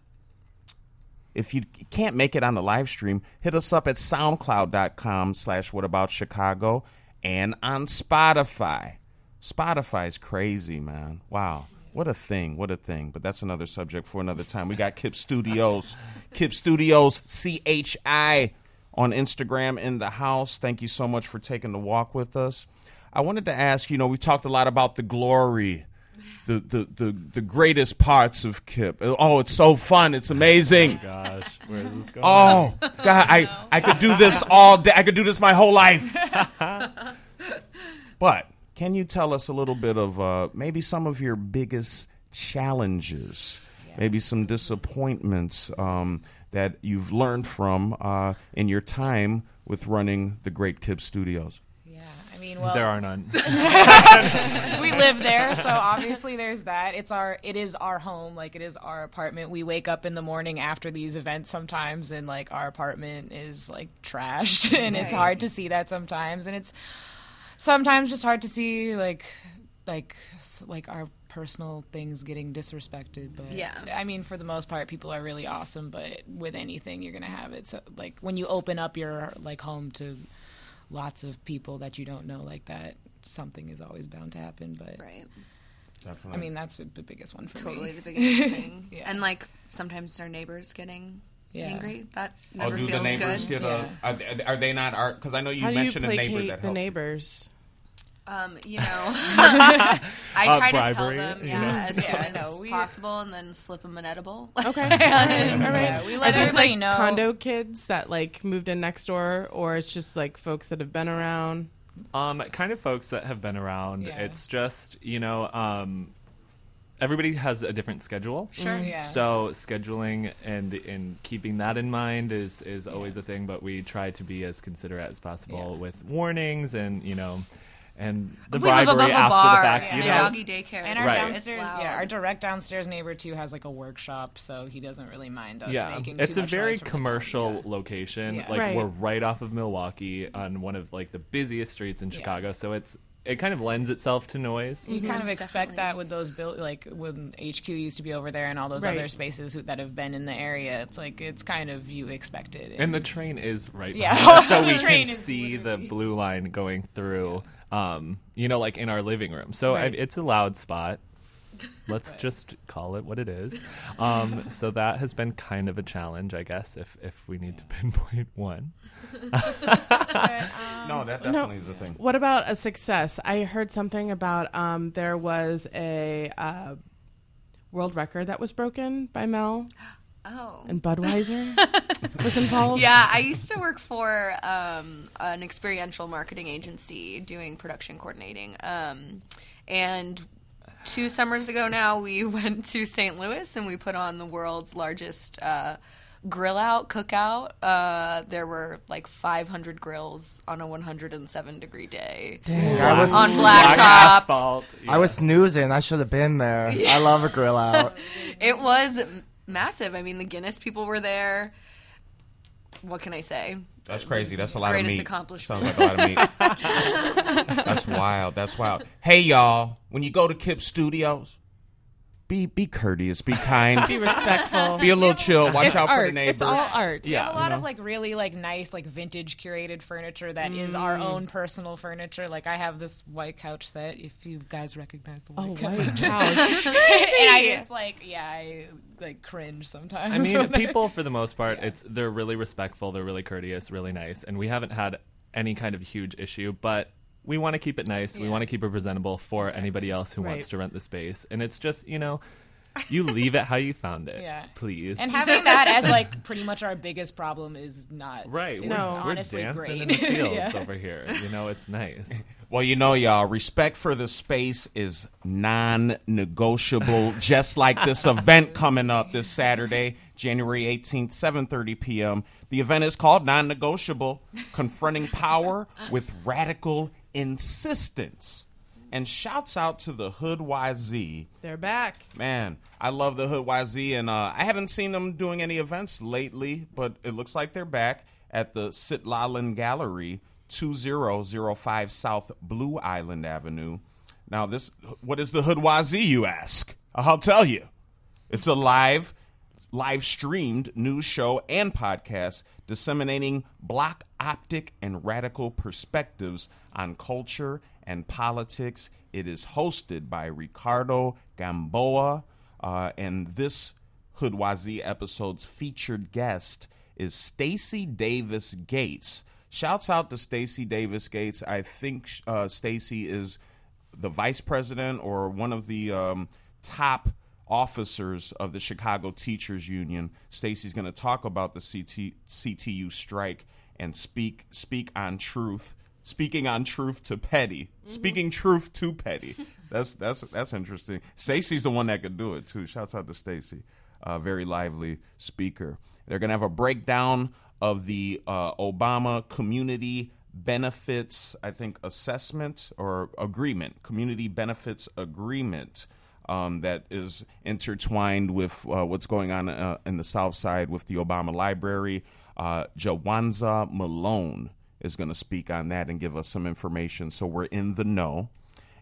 if you can't make it on the live stream, hit us up at soundcloud.com slash what about Chicago and on Spotify. Spotify is crazy, man. Wow. What a thing. What a thing. But that's another subject for another time. We got Kip Studios. Kip Studios, C-H-I on Instagram in the house. Thank you so much for taking the walk with us. I wanted to ask, you know, we talked a lot about the glory the, the, the, the greatest parts of Kip. Oh, it's so fun. It's amazing. Gosh, where is this going? Oh, God, I, I could do this all day. I could do this my whole life. but can you tell us a little bit of uh, maybe some of your biggest challenges, maybe some disappointments um, that you've learned from uh, in your time with running the Great Kip Studios? Yeah, I mean, well, there are none. we live there, so obviously there's that. It's our it is our home, like it is our apartment. We wake up in the morning after these events sometimes and like our apartment is like trashed and it's hard to see that sometimes and it's sometimes just hard to see like like like our personal things getting disrespected but Yeah. i mean for the most part people are really awesome but with anything you're gonna have it so like when you open up your like home to lots of people that you don't know like that something is always bound to happen but Right. Definitely. i mean that's the the biggest one for Totally me the biggest thing. Yeah. And like sometimes our neighbors getting Yeah. angry. That Oh, never do feels the neighbors good. get a? Are they, are they not art? Because I know you How do you mentioned a neighbor placate that the helped. neighbors? Um, you know, I Uh, try to tell bribery, them, you yeah, know? as soon Yeah, as no, we- possible, and then slip them an edible. Okay. And- All right. Yeah, we Are let these everybody like know. condo kids that like moved in next door, or it's just like folks that have been around? Um, kind of folks that have been around. Yeah. It's just you know, um, everybody has a different schedule. Sure. Yeah. So scheduling and and keeping that in mind is is always a thing. But we try to be as considerate as possible Yeah. with warnings and you know, and the we live bribery above a after bar the fact. yeah. You know, a doggy daycare. and our Right. it's downstairs, loud. yeah, our direct downstairs neighbor too has like a workshop, so he doesn't really mind us yeah, making. it's too a much very noise from the commercial yeah. location. Yeah. Like Right. we're right off of Milwaukee on one of like the busiest streets in Chicago, so it's it kind of lends itself to noise. You kind of Yes, expect definitely. that with those built like when HQ used to be over there and all those Right. other spaces who, that have been in the area. It's like it's kind of you expected. it. And the train is right Yeah. behind us, so The we train can is see the blue line going through. Um, you know, like in our living room. So I, it's a loud spot. Let's just call it what it is. Um, so that has been kind of a challenge, I guess, if if we need to pinpoint one. No, that definitely is a thing. What about a success? I heard something about um, there was a uh, world record that was broken by Mel Oh. and Budweiser was involved. Yeah, I used to work for um, an experiential marketing agency doing production coordinating. Um, and two summers ago now, we went to St. Louis and we put on the world's largest uh, grill out, cookout. Uh, there were like 500 grills on a 107 degree day I was on Black blacktop. asphalt. I was snoozing. I should have been there. I love a grill out. It was m- massive. I mean, the Guinness people were there. What can I say? That's crazy. That's a lot Greatest of meat. accomplishment. Sounds like a lot of meat. That's wild. That's wild. Hey y'all, when you go to Kip Studios, be be courteous, be kind, Be respectful. be a little chill. Watch it's out for the neighbors. It's all art. We have a lot you of like really like nice like vintage curated furniture that is our Mm. own personal furniture. Like I have this white couch set. If you guys recognize the white Oh, couch, white couch. and I just like yeah, I like cringe sometimes. I mean, when I- people for the most part, it's they're really respectful, they're really courteous, really nice, and we haven't had any kind of huge issue. But we want to keep it nice. We want to keep it presentable for anybody else who Right. wants to rent the space. And it's just you know, you leave it how you found it. Yeah. please. And having that as like pretty much our biggest problem is not right, Is we're, No. we're honestly dancing great. in the fields Yeah. over here. You know, it's nice. Well, you know, y'all, respect for the space is non negotiable, just like this event coming up this Saturday, January 18th, 7.30 p.m. The event is called Non Negotiable Confronting Power with Radical Insistence. And shouts out to the Hoodwitz. They're back. Man, I love the Hoodwitz, and uh, I haven't seen them doing any events lately, but it looks like they're back at the Citlalin Gallery, 2005 South Blue Island Avenue. Now, this what is the Hoodwitz, you ask? I'll tell you. It's a live, live streamed news show and podcast disseminating block optic and radical perspectives on culture and politics. It is hosted by Ricardo Gamboa, uh, and this Hoodwitz episode's featured guest is Stacy Davis Gates. Shouts out to Stacy Davis Gates. I think uh, Stacy is the vice president or one of the um, top officers of the Chicago Teachers Union. Stacy's going to talk about the CT, CTU strike and speak speak on truth. Speaking on truth to Petty, speaking truth to Petty. That's that's that's interesting. Stacy's the one that could do it too. Shouts out to Stacy, uh, very lively speaker. They're gonna have a breakdown of the uh, Obama community benefits, I think, assessment or agreement, community benefits agreement um, that is intertwined with uh, what's going on uh, in the South Side with the Obama Library. Uh, Jawanza Malone is going to speak on that and give us some information so we're in the know.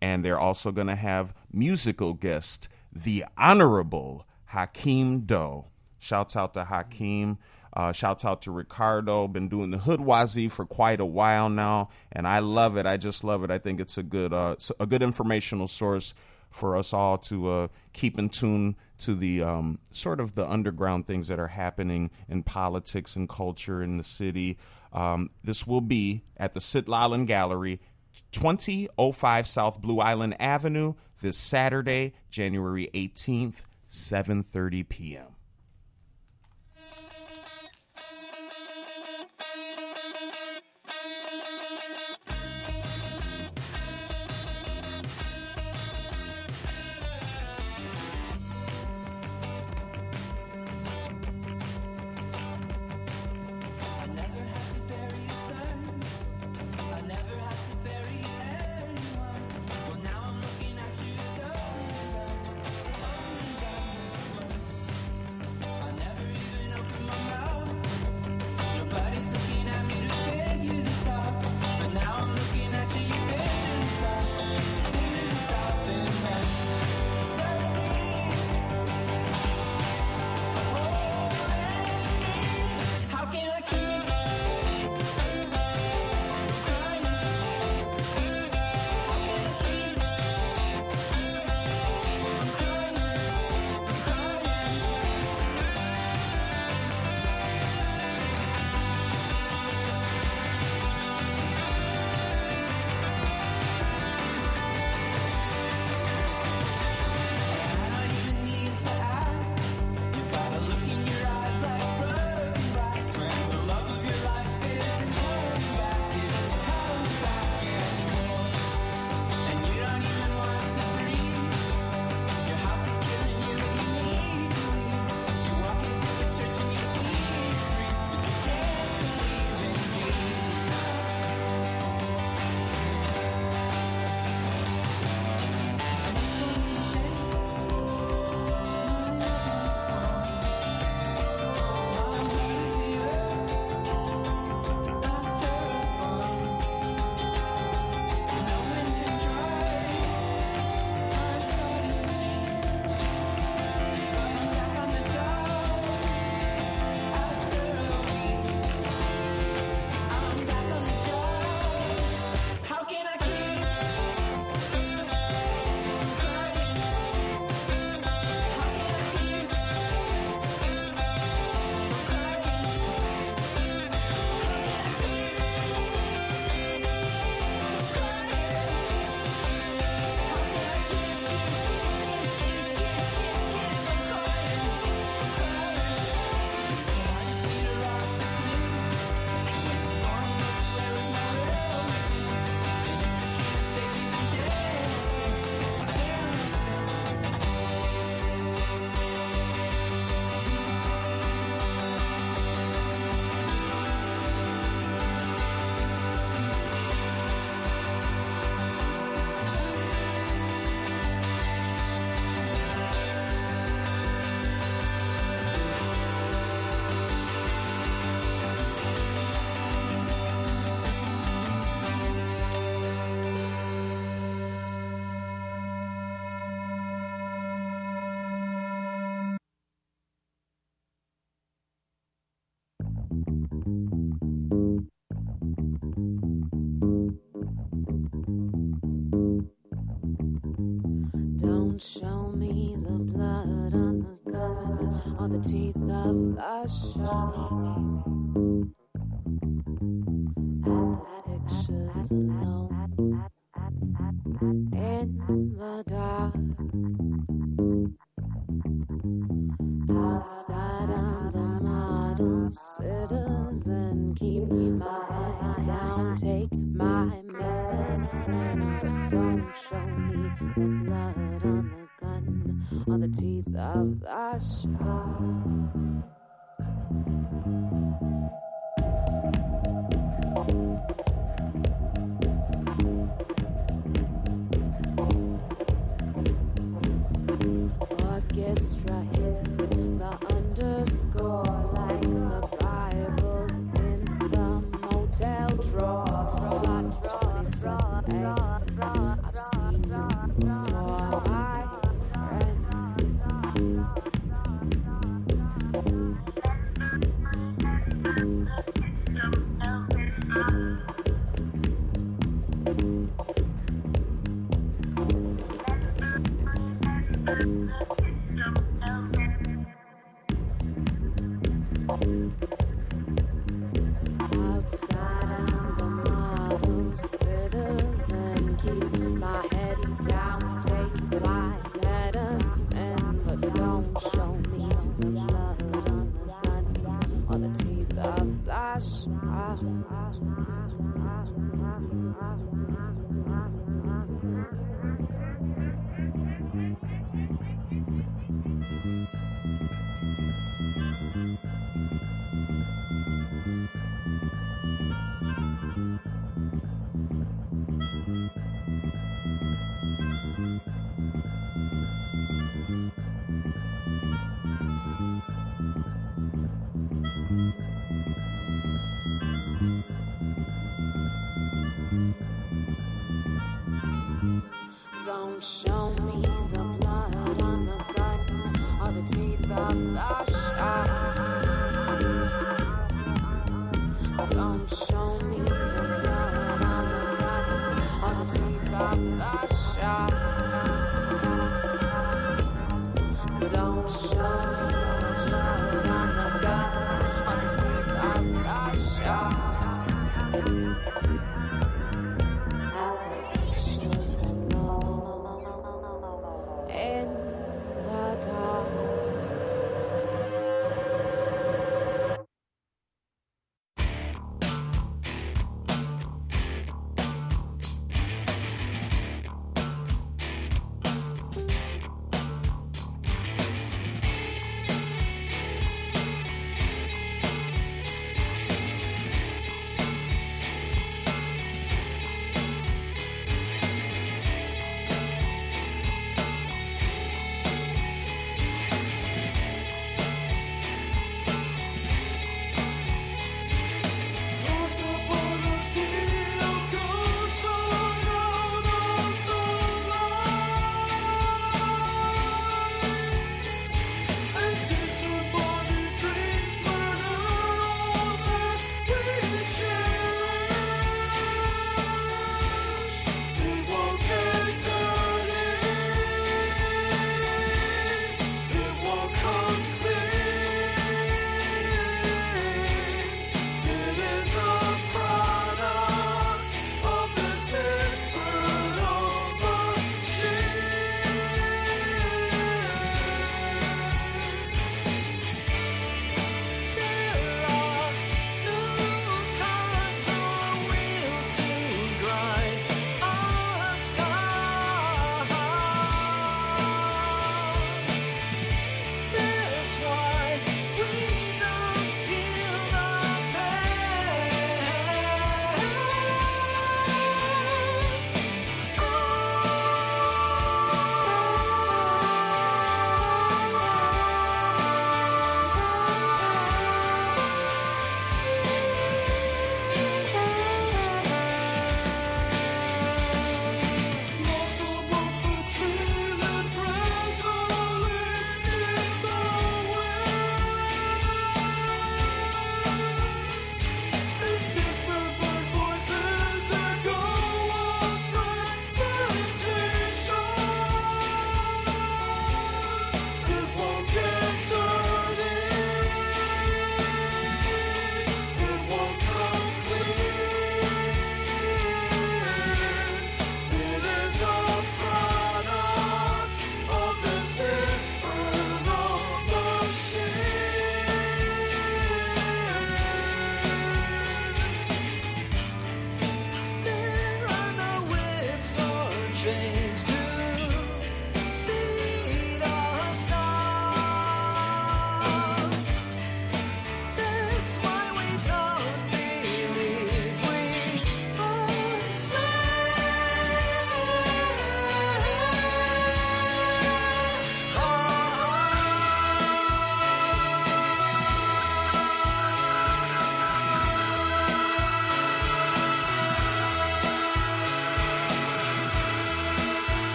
And they're also going to have musical guest, the Honorable Hakeem Doe. Shouts out to Hakeem. Uh, shouts out to Ricardo. Been doing the Hoodwitz for quite a while now, and I love it. I just love it. I think it's a good, uh, a good informational source for us all to uh, keep in tune to the um, sort of the underground things that are happening in politics and culture in the city. Um, this will be at the Citlalin Gallery, 2005 South Blue Island Avenue, this Saturday, January 18th, 7:30 p.m.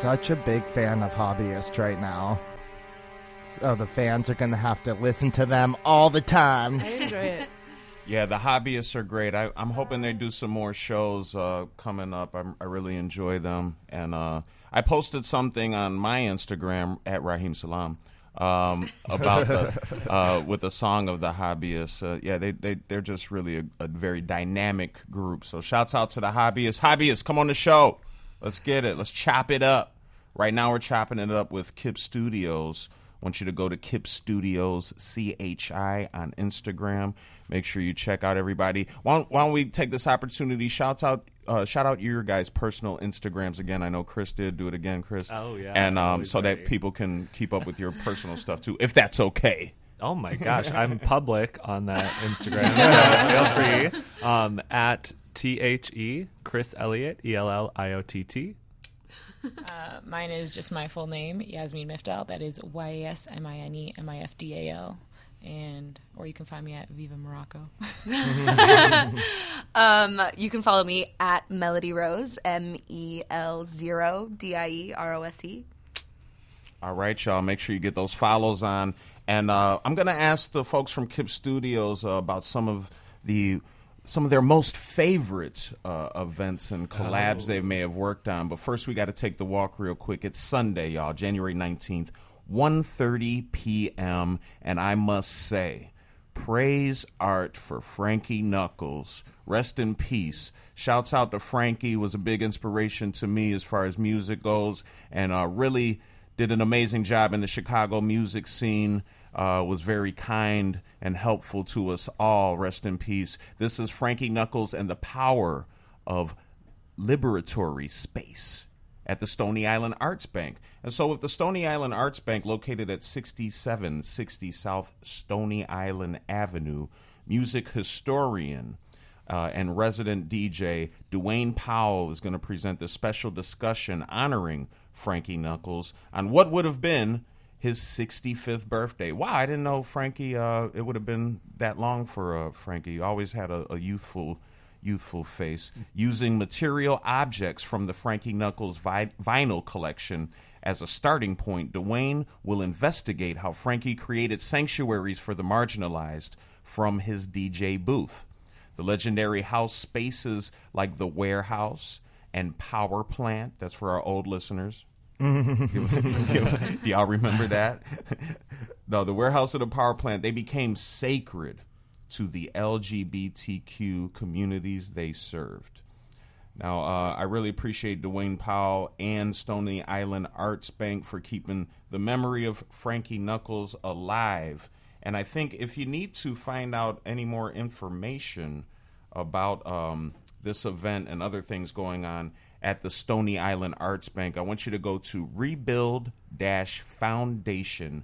such a big fan of Hobbyist right now. So the fans are gonna have to listen to them all the time. I enjoy it. Yeah, the hobbyists are great. I, I'm hoping they do some more shows uh, coming up. I'm, I really enjoy them, and uh, I posted something on my Instagram at Raheem Salam um, about the uh, with the song of the hobbyists. Uh, yeah, they they they're just really a, a very dynamic group. So shouts out to the hobbyists. Hobbyists, come on the show. Let's get it. Let's chop it up. Right now, we're chopping it up with Kip Studios. I want you to go to Kip Studios CHI on Instagram. Make sure you check out everybody. Why don't, why don't we take this opportunity? Shout out, uh, shout out your guys' personal Instagrams again. I know Chris did. Do it again, Chris. Oh, yeah. And um, so that people can keep up with your personal stuff too, if that's okay. Oh my gosh, I'm public on that Instagram, so feel free. Um, at T H E Chris Elliott E L L I O T T. Uh, mine is just my full name, Yasmine Mifdal. That is Y A S M I N E M I F D A L. And or you can find me at Viva Morocco. Um, you can follow me at Melody Rose, M E L zero D I E R O S E. All right, y'all. Make sure you get those follows on. And uh, I'm going to ask the folks from Kip Studios uh, about some of the some of their most favorite uh, events and collabs they may have worked on. But first, we got to take the walk real quick. It's Sunday, y'all, January 19th, 1.30 p.m. And I must say, praise art for Frankie Knuckles. Rest in peace. Shouts out to Frankie. Was a big inspiration to me as far as music goes, and uh, really did an amazing job in the Chicago music scene. Uh, was very kind and helpful to us all. Rest in peace. This is Frankie Knuckles and the power of liberatory space at the Stony Island Arts Bank. And so, with the Stony Island Arts Bank located at 6760 South Stony Island Avenue, music historian uh, and resident DJ Duane Powell is going to present this special discussion honoring Frankie Knuckles on what would have been his 65th birthday. Wow, I didn't know Frankie, uh, it would have been that long for uh, Frankie. He always had a, a youthful youthful face, using material objects from the Frankie Knuckles vi- vinyl collection as a starting point. Duane will investigate how Frankie created sanctuaries for the marginalized from his DJ booth. The legendary house spaces like the warehouse and power plant. That's for our old listeners. Do y'all remember that? no, the warehouse and the power plant, they became sacred to the LGBTQ communities they served. Now, uh, I really appreciate Duane Powell and Stony Island Arts Bank for keeping the memory of Frankie Knuckles alive. And I think if you need to find out any more information about um, this event and other things going on at the Stony Island Arts Bank, I want you to go to rebuild foundation.org.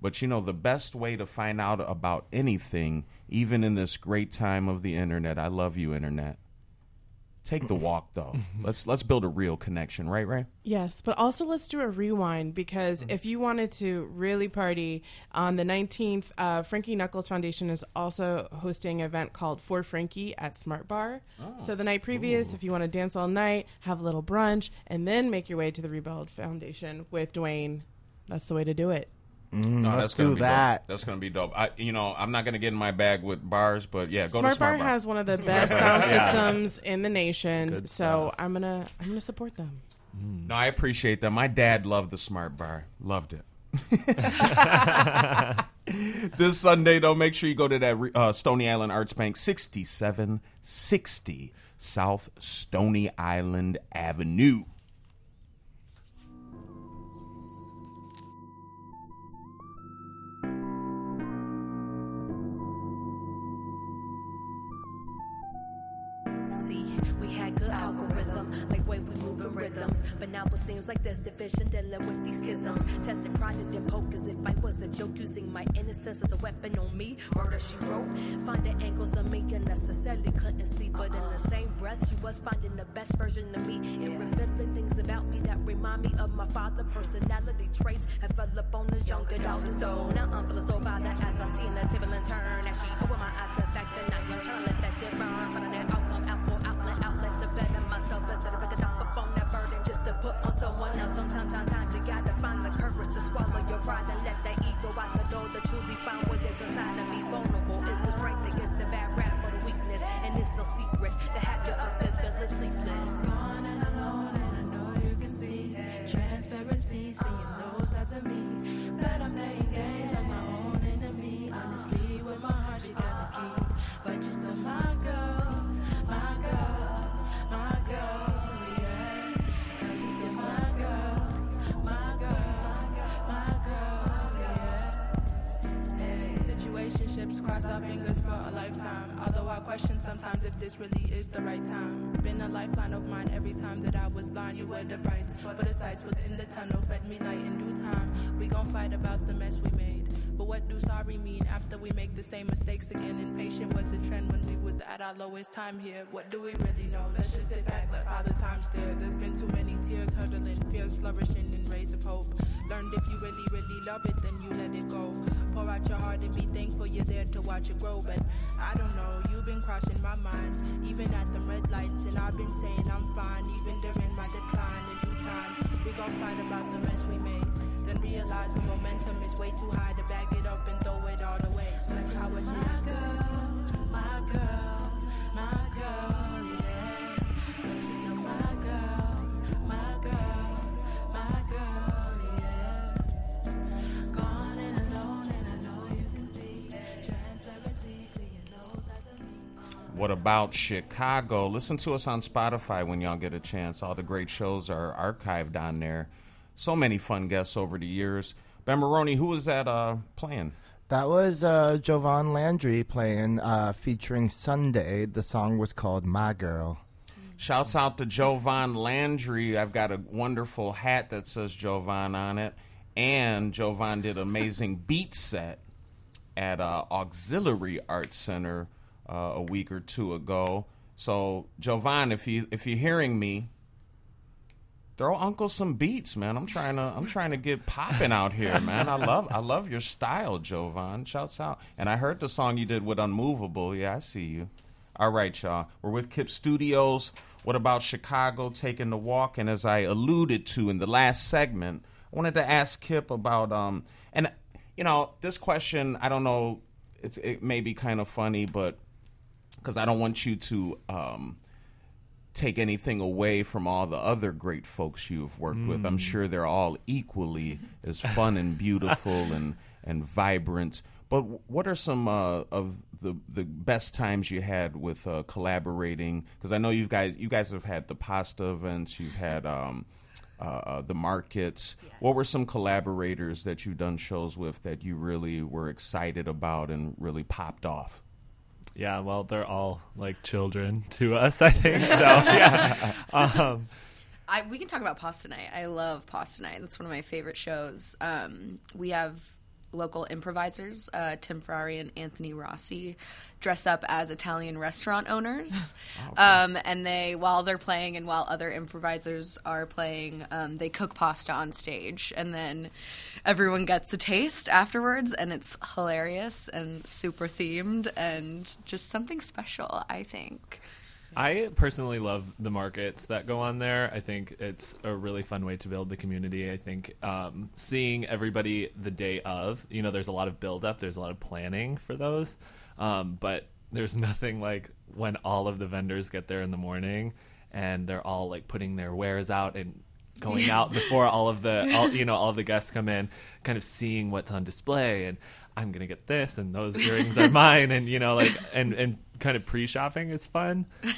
But you know, the best way to find out about anything, even in this great time of the internet, I love you, internet. Take the walk though. let's let's build a real connection, right, Ray? Yes, but also let's do a rewind because if you wanted to really party on the 19th, uh, Frankie Knuckles Foundation is also hosting an event called For Frankie at Smart Bar. So the night previous, if you want to dance all night, have a little brunch, and then make your way to the Rebuild Foundation with Duane, that's the way to do it. No, let's that's gonna do be that. Dope. That's gonna be dope. I, you know, I'm not gonna get in my bag with bars, but yeah, go Smart, to Smart Bar, has one of the best sound systems in the nation, Good so stuff. I'm gonna I'm gonna support them. No, I appreciate them. My dad loved the Smart Bar. Loved it. this Sunday, though, make sure you go to that uh, Stony Island Arts Bank, 6760 South Stony Island Avenue. Had good algorithm, like way we move in rhythms. But now it seems like there's division dealing with these schisms. Testing project and poke as if I was a joke, using my innocence as a weapon on me. Murder she wrote, finding angles of me you necessarily couldn't see. But in the same breath, she was finding the best version of me and revealing things about me that remind me of my father. Personality traits have fell up on the younger daughter. So now I'm feeling so bothered as I'm seeing the table and turn. As she open my eyes to facts and now I'm turning let that shit burn. Finding that outcome, output, outlet, outlet to better myself. Instead of picking up phone, that burden just to put on someone else. Sometimes, sometimes you gotta find the courage to swallow your pride and let that ego out the door to truly find what cross our fingers for a lifetime. Although I question sometimes if this really is the right time. Been a lifeline of mine every time that I was blind. You were the bright for the sights was in the tunnel, fed me light in due time. We gon' fight about the mess we made. But what do sorry mean after we make the same mistakes again? Impatient was a trend when we was at our lowest time here. What do we really know? Let's just sit back, let Father Time stare. There's been too many tears hurdling, fears flourishing in rays of hope. Learned if you really, really love it, then you let it go. Pour out your heart and be thankful you're there to watch it grow. But I don't know, you've been crossing my mind, even at the red lights. And I've been saying I'm fine, even during my decline. In due time, we gon' fight about the mess we made. Then realize the momentum is way too high to back it up and throw it all away. So much how was My girl, my girl, my girl, yeah. But you're my girl, my girl, my girl, yeah. Gone and alone, and I know you can see transparency, seeing those sides of me. What about Chicago? Listen to us on Spotify when y'all get a chance. All the great shows are archived on there. So many fun guests over the years. Ben Maroney, who was that uh, playing? That was uh, Jovan Landry playing, uh, featuring Sunday. The song was called My Girl. Shouts out to Jovan Landry. I've got a wonderful hat that says Jovan on it. And Jovan did an amazing beat set at uh, Auxiliary Arts Center uh, a week or two ago. So, Jovan, if you if you're hearing me, throw Uncle some beats, man. I'm trying to I'm trying to get popping out here, man. I love I love your style, Jovan. Shouts out. And I heard the song you did with Unmovable. Yeah, I see you. All right, y'all. We're with Kip Studios. What about Chicago taking the walk? And as I alluded to in the last segment, I wanted to ask Kip about um and you know this question. I don't know. It's it may be kind of funny, but because I don't want you to um take anything away from all the other great folks you've worked with. I'm Mm. sure they're all equally as fun and beautiful and and vibrant. But what are some uh, of the the best times you had with uh, collaborating? Because I know you guys you guys have had the pasta events, you've had um, uh, uh, the markets. What were some collaborators that you've done shows with that you really were excited about and really popped off? Yeah, well, they're all like children to us, I think. So yeah. Um, I, we can talk about Pasta Night. I love Pasta Night. That's one of my favorite shows. Um, we have local improvisers, uh, Tim Ferrari and Anthony Rossi, dress up as Italian restaurant owners. um, and they, while they're playing and while other improvisers are playing, um, they cook pasta on stage. And then everyone gets a taste afterwards. And it's hilarious and super themed and just something special, I think. I personally love the markets that go on there. I think it's a really fun way to build the community. I think um, seeing everybody the day of, you know, there's a lot of build up, there's a lot of planning for those, um, but there's nothing like when all of the vendors get there in the morning and they're all like putting their wares out and going out before all of the all, you know all of the guests come in kind of seeing what's on display and i'm gonna get this and those earrings are mine and you know like and and kind of pre-shopping is fun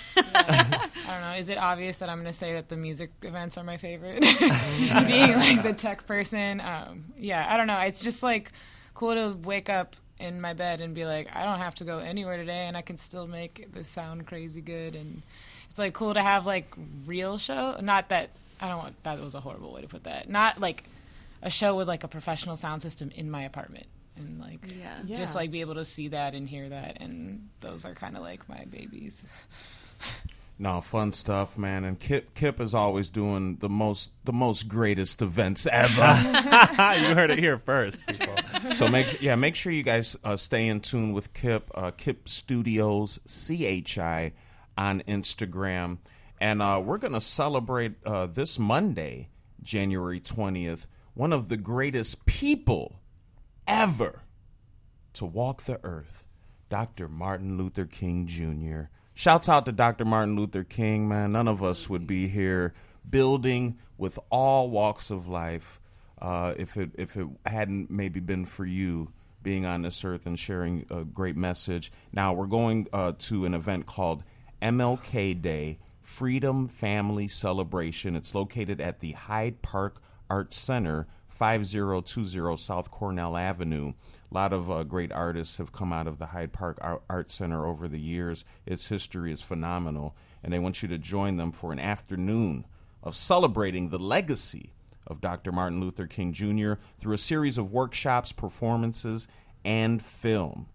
I don't know. Is it obvious that I'm going to say that the music events are my favorite? Being like the tech person. Um, yeah, I don't know. It's just like cool to wake up in my bed and be like, I don't have to go anywhere today and I can still make this sound crazy good. And it's like cool to have like real show. Not that, I don't want, that was a horrible way to put that. Not like a show with like a professional sound system in my apartment. And like, Yeah. just like be able to see that and hear that. And those are kind of like my babies. No, fun stuff, man. And Kip Kip is always doing the most the most greatest events ever. you heard it here first people so make yeah, make sure you guys uh, stay in tune with Kip uh, Kip Studios C H I on Instagram. And uh, we're going to celebrate uh, this Monday, January 20th, one of the greatest people ever to walk the earth, Dr. Martin Luther King Jr. Shouts out to Dr. Martin Luther King, man. None of us would be here building with all walks of life uh, if it if it hadn't maybe been for you being on this earth and sharing a great message. Now we're going uh, to an event called MLK Day Freedom Family Celebration. It's located at the Hyde Park Arts Center, 5020 South Cornell Avenue. A lot of uh, great artists have come out of the Hyde Park Art Center over the years. Its history is phenomenal, and they want you to join them for an afternoon of celebrating the legacy of Dr. Martin Luther King Jr. through a series of workshops, performances, and film.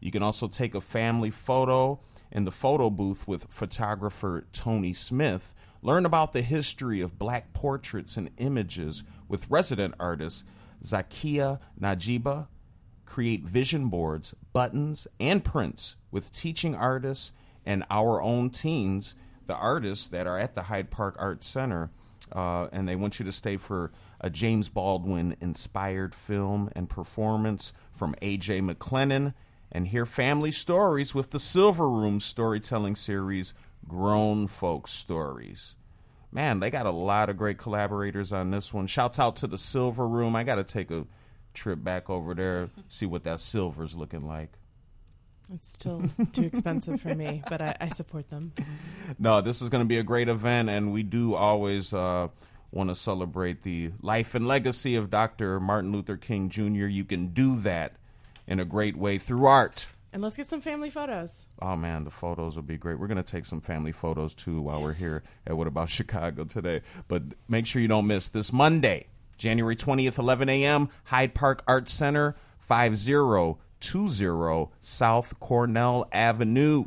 You can also take a family photo in the photo booth with photographer Tony Smith. Learn about the history of black portraits and images with resident artist Zakia Najiba. Create vision boards, buttons, and prints with teaching artists and our own teens, the artists that are at the Hyde Park Arts Center. Uh, and they want you to stay for a James Baldwin inspired film and performance from AJ McLennan and hear family stories with the Silver Room storytelling series, Grown Folks Stories. Man, they got a lot of great collaborators on this one. Shouts out to the Silver Room. I got to take a trip back over there, see what that silver's looking like. It's still too expensive for me, but I, I support them. No, this is going to be a great event, and we do always uh, want to celebrate the life and legacy of Dr. Martin Luther King Jr. You can do that in a great way through art. And let's get some family photos. Oh man, the photos will be great. We're going to take some family photos too while we're here at What About Chicago today. But make sure you don't miss this Monday, January 20th, 11 a.m., Hyde Park Arts Center, 5020 South Cornell Avenue.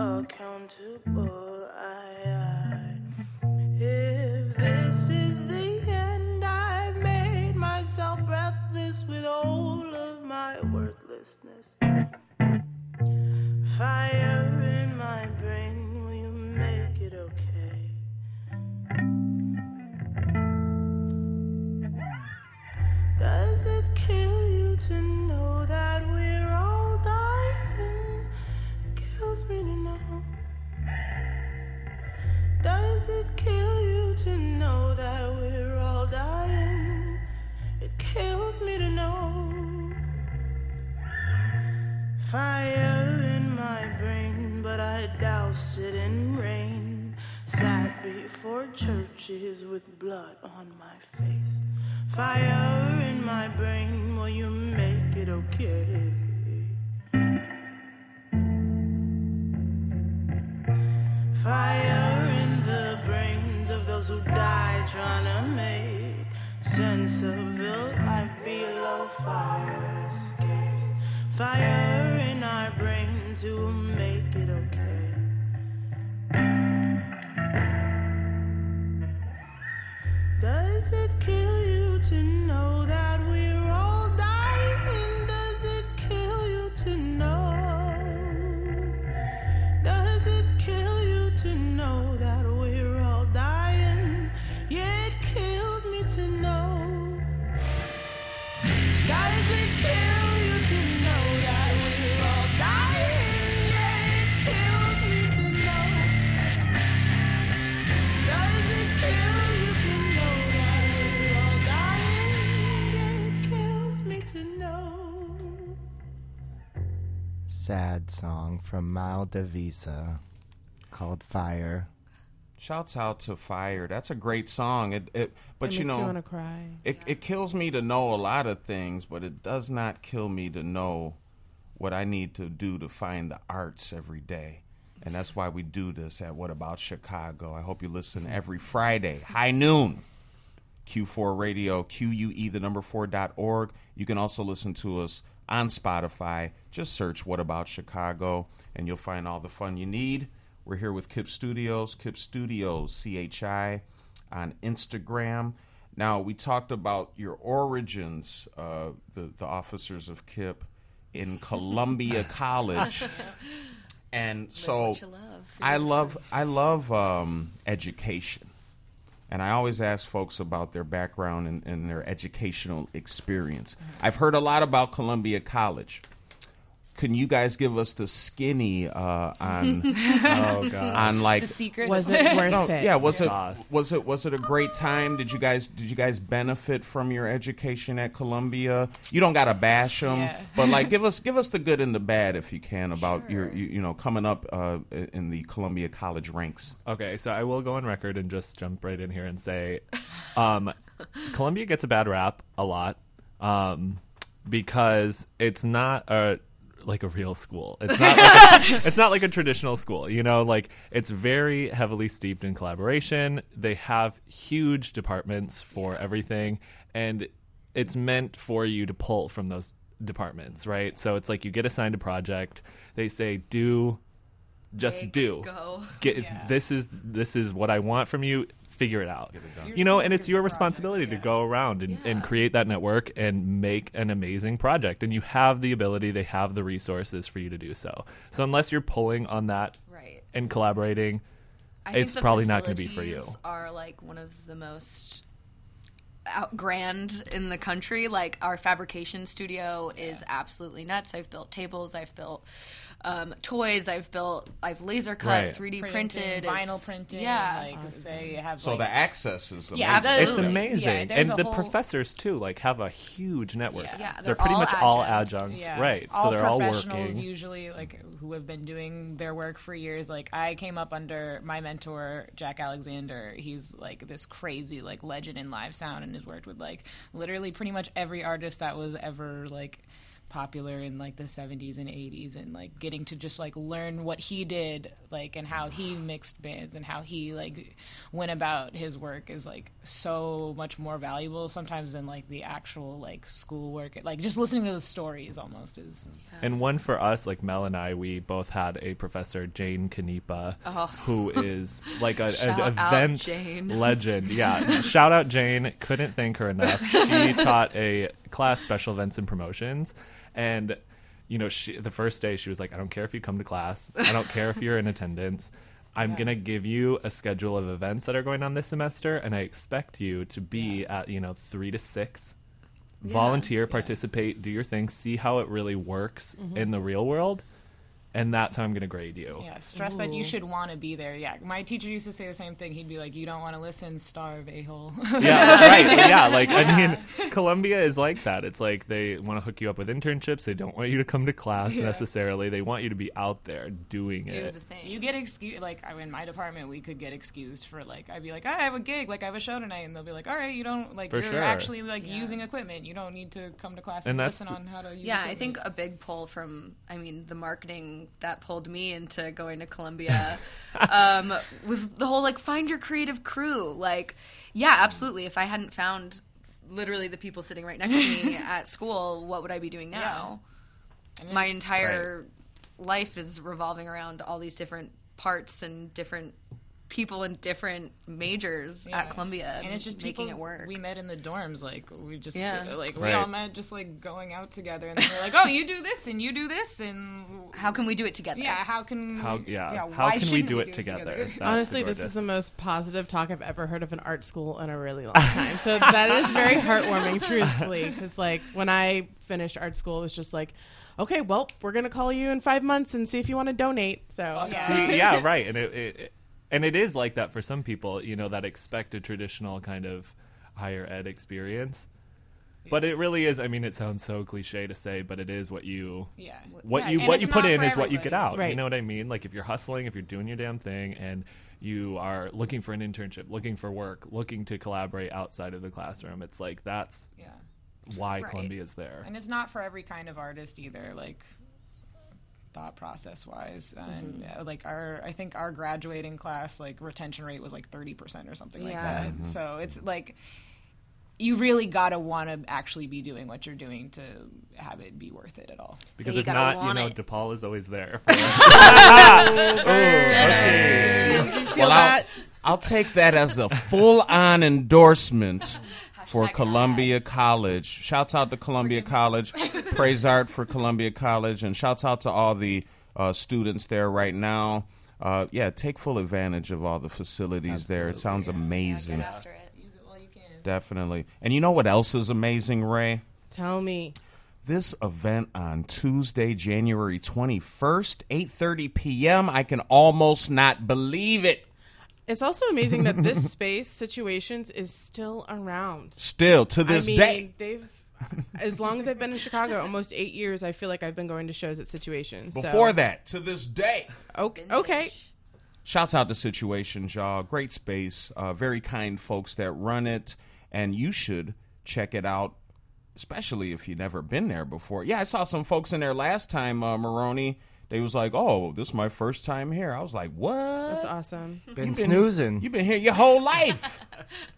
Accountable. I, I, if this is the end, I've made myself breathless with all of my worthlessness. Fire It kills me to know. Fire in my brain, but I douse it in rain. Sat before churches with blood on my face. Fire in my brain, will you make it okay? Fire in the brains of those who die trying sense of the life below. Fire escapes. Fire in our brains to make it okay. Does it kill you to Sad song from Mal Devisa called Fire. Shouts out to Fire. That's a great song. It, it but It you makes you know, wanna cry. It it kills me to know a lot of things, but it does not kill me to know what I need to do to find the arts every day. And that's why we do this at What About Chicago. I hope you listen every Friday, high noon. Q4 Radio, QUE, the number four dot org. You can also listen to us on Spotify. Just search What About Chicago, and you'll find all the fun you need. We're here with Kip Studios, Kip Studios, CHI, on Instagram. Now, we talked about your origins, uh, the, the officers of Kip in Columbia College. And so love. I love I love um, education. And I always ask folks about their background and, and their educational experience. I've heard a lot about Columbia College. Can you guys give us the skinny uh, on Oh, on like The secrets. Was it worth no, it? yeah was Sauce. it was it was it a great time did you guys did you guys benefit from your education at Columbia you don't gotta bash them Yeah. but like give us give us the good and the bad if you can about your you, you know coming up uh, in the Columbia College ranks Okay, so I will go on record and just jump right in here and say, um, Columbia gets a bad rap a lot um, because it's not a like a real school. It's not like a, it's not like a traditional school. You know, like it's very heavily steeped in collaboration. They have huge departments for everything, and it's meant for you to pull from those departments, right? So it's like you get assigned a project. They say do just Make, do go. get this is this is what I want from you. Figure it out. Your You know, and it's your the projects, responsibility to go around and, and create that network and make an amazing project. And you have the ability, they have the resources for you to do so. So unless you're pulling on that Right. and collaborating, I it's probably not going to be for you. Are like one of the most out grand in the country. Like our fabrication studio is absolutely nuts. I've built tables. I've built um, toys. I've built. I've laser cut, Right. 3D Printing, printed, vinyl It's- printing. Yeah, like they have. so like, the access is amazing. Yeah, It's amazing, Yeah, there's and a the whole- professors too, like have a huge network. Yeah. Yeah, they're, they're pretty all much all adjunct. adjunct, Yeah. right? All so they're all professionals working. usually like who have been doing their work for years. Like I came up under my mentor Jack Alexander. He's like this crazy like legend in live sound and has worked with like literally pretty much every artist that was ever like popular in like the 70s and 80s and like getting to just like learn what he did like and how he mixed bands and how he like went about his work is like so much more valuable sometimes than like the actual like school work like just listening to the stories almost is And one for us, like Mel and I, we both had a professor, Jane Kanipa, Oh. who is like a, an event Jane. legend. Yeah, shout out Jane. Couldn't thank her enough. She taught a class, special events and promotions, and you know, she, the first day she was like, "I don't care if you come to class. I don't care if you're in attendance." I'm gonna give you a schedule of events that are going on this semester, and I expect you to be at you know three to six. Volunteer, participate, do your thing, see how it really works mm-hmm. in the real world, and that's how I'm going to grade you. yeah stress that you should want to be there yeah my teacher used to say the same thing he'd be like you don't want to listen starve a-hole Yeah, right. Yeah, like I mean, Columbia is like that. It's like they want to hook you up with internships. They don't want you to come to class Yeah. necessarily. They want you to be out there doing do it. the thing. You get excused, like I- in my department, we could get excused for like I'd be like, "Oh, I have a gig, like I have a show tonight, and they'll be like, all right, you don't like For you're sure. actually like using equipment, you don't need to come to class and, And listen the- on how to use. It. Yeah, I think a big pull from, I mean, the marketing that pulled me into going to Columbia um, was the whole like find your creative crew. Like, yeah, absolutely. If I hadn't found literally the people sitting right next to me at school, what would I be doing now? And My it- entire life is revolving around all these different parts and different people in different majors Yeah. at Columbia, and it's just making people it work. We met in the dorms, like we just Yeah. Uh, like we Right. all met just like going out together, and then we're like, oh, you do this and you do this, and How can we do it together? yeah, how can How yeah? how why can we shouldn't do it together? That's Honestly, this is the most positive talk I've ever heard of an art school in a really long time. So that is very heartwarming, truthfully, because like when I finished art school, it was just like, okay, well, we're gonna call you in five months and see if you want to donate. So uh, Yeah. See, yeah, right. And it, it, it- and it is like that for some people, you know, that expect a traditional kind of higher ed experience. But it really is. I mean, it sounds so cliche to say, but it is what you Yeah. what Yeah, you and what you put in is what you get everybody. out. You know what I mean? Like if you're hustling, if you're doing your damn thing, and you are looking for an internship, looking for work, looking to collaborate outside of the classroom, it's like that's Yeah. why Right. is there. and it's not for every kind of artist either like thought process wise and Mm-hmm. like our i think our graduating class like retention rate was like 30% or something like Yeah. that so it's like you really gotta want to actually be doing what you're doing to have it be worth it at all. Because You if not, you know, it. DePaul is always there. For Well, I'll, I'll take that as a full on endorsement for Columbia College. Shouts out to Columbia College. Praise art for Columbia College. And shouts out to all the uh, students there right now. Uh, yeah, take full advantage of all the facilities there. It sounds amazing. after it well you can Definitely. And you know what else is amazing, Ray? Tell me. This event on Tuesday, January 21st, 8:30 p.m. I can almost not believe it. It's also amazing that this space situations is still around. Still to this I mean, day. they've as long as I've been in Chicago, almost eight years, I feel like I've been going to shows at situations. so- Before that, to this day. okay, okay. Shouts out to Situations, y'all. Great space. Uh, very kind folks that run it. And you should check it out, especially if you've never been there before. Yeah, I saw some folks in there last time, uh, Maroney. They was like, oh, this is my first time here. I was like, what? That's awesome. Been You snoozing. You've been here your whole life.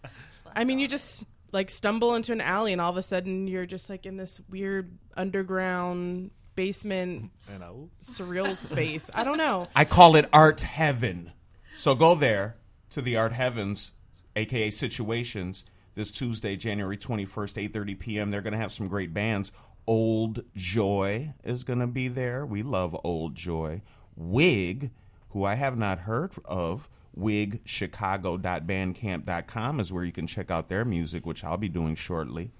I mean, you just like stumble into an alley, and all of a sudden you're just like in this weird underground basement, You know? surreal space. I don't know. I call it art heaven. So go there to the art heavens, aka situations, this Tuesday, January 21st, 8:30 p.m. They're going to have some great bands. Old Joy is going to be there. We love Old Joy. Wig, who I have not heard of, wigchicago.bandcamp.com is where you can check out their music, which I'll be doing shortly.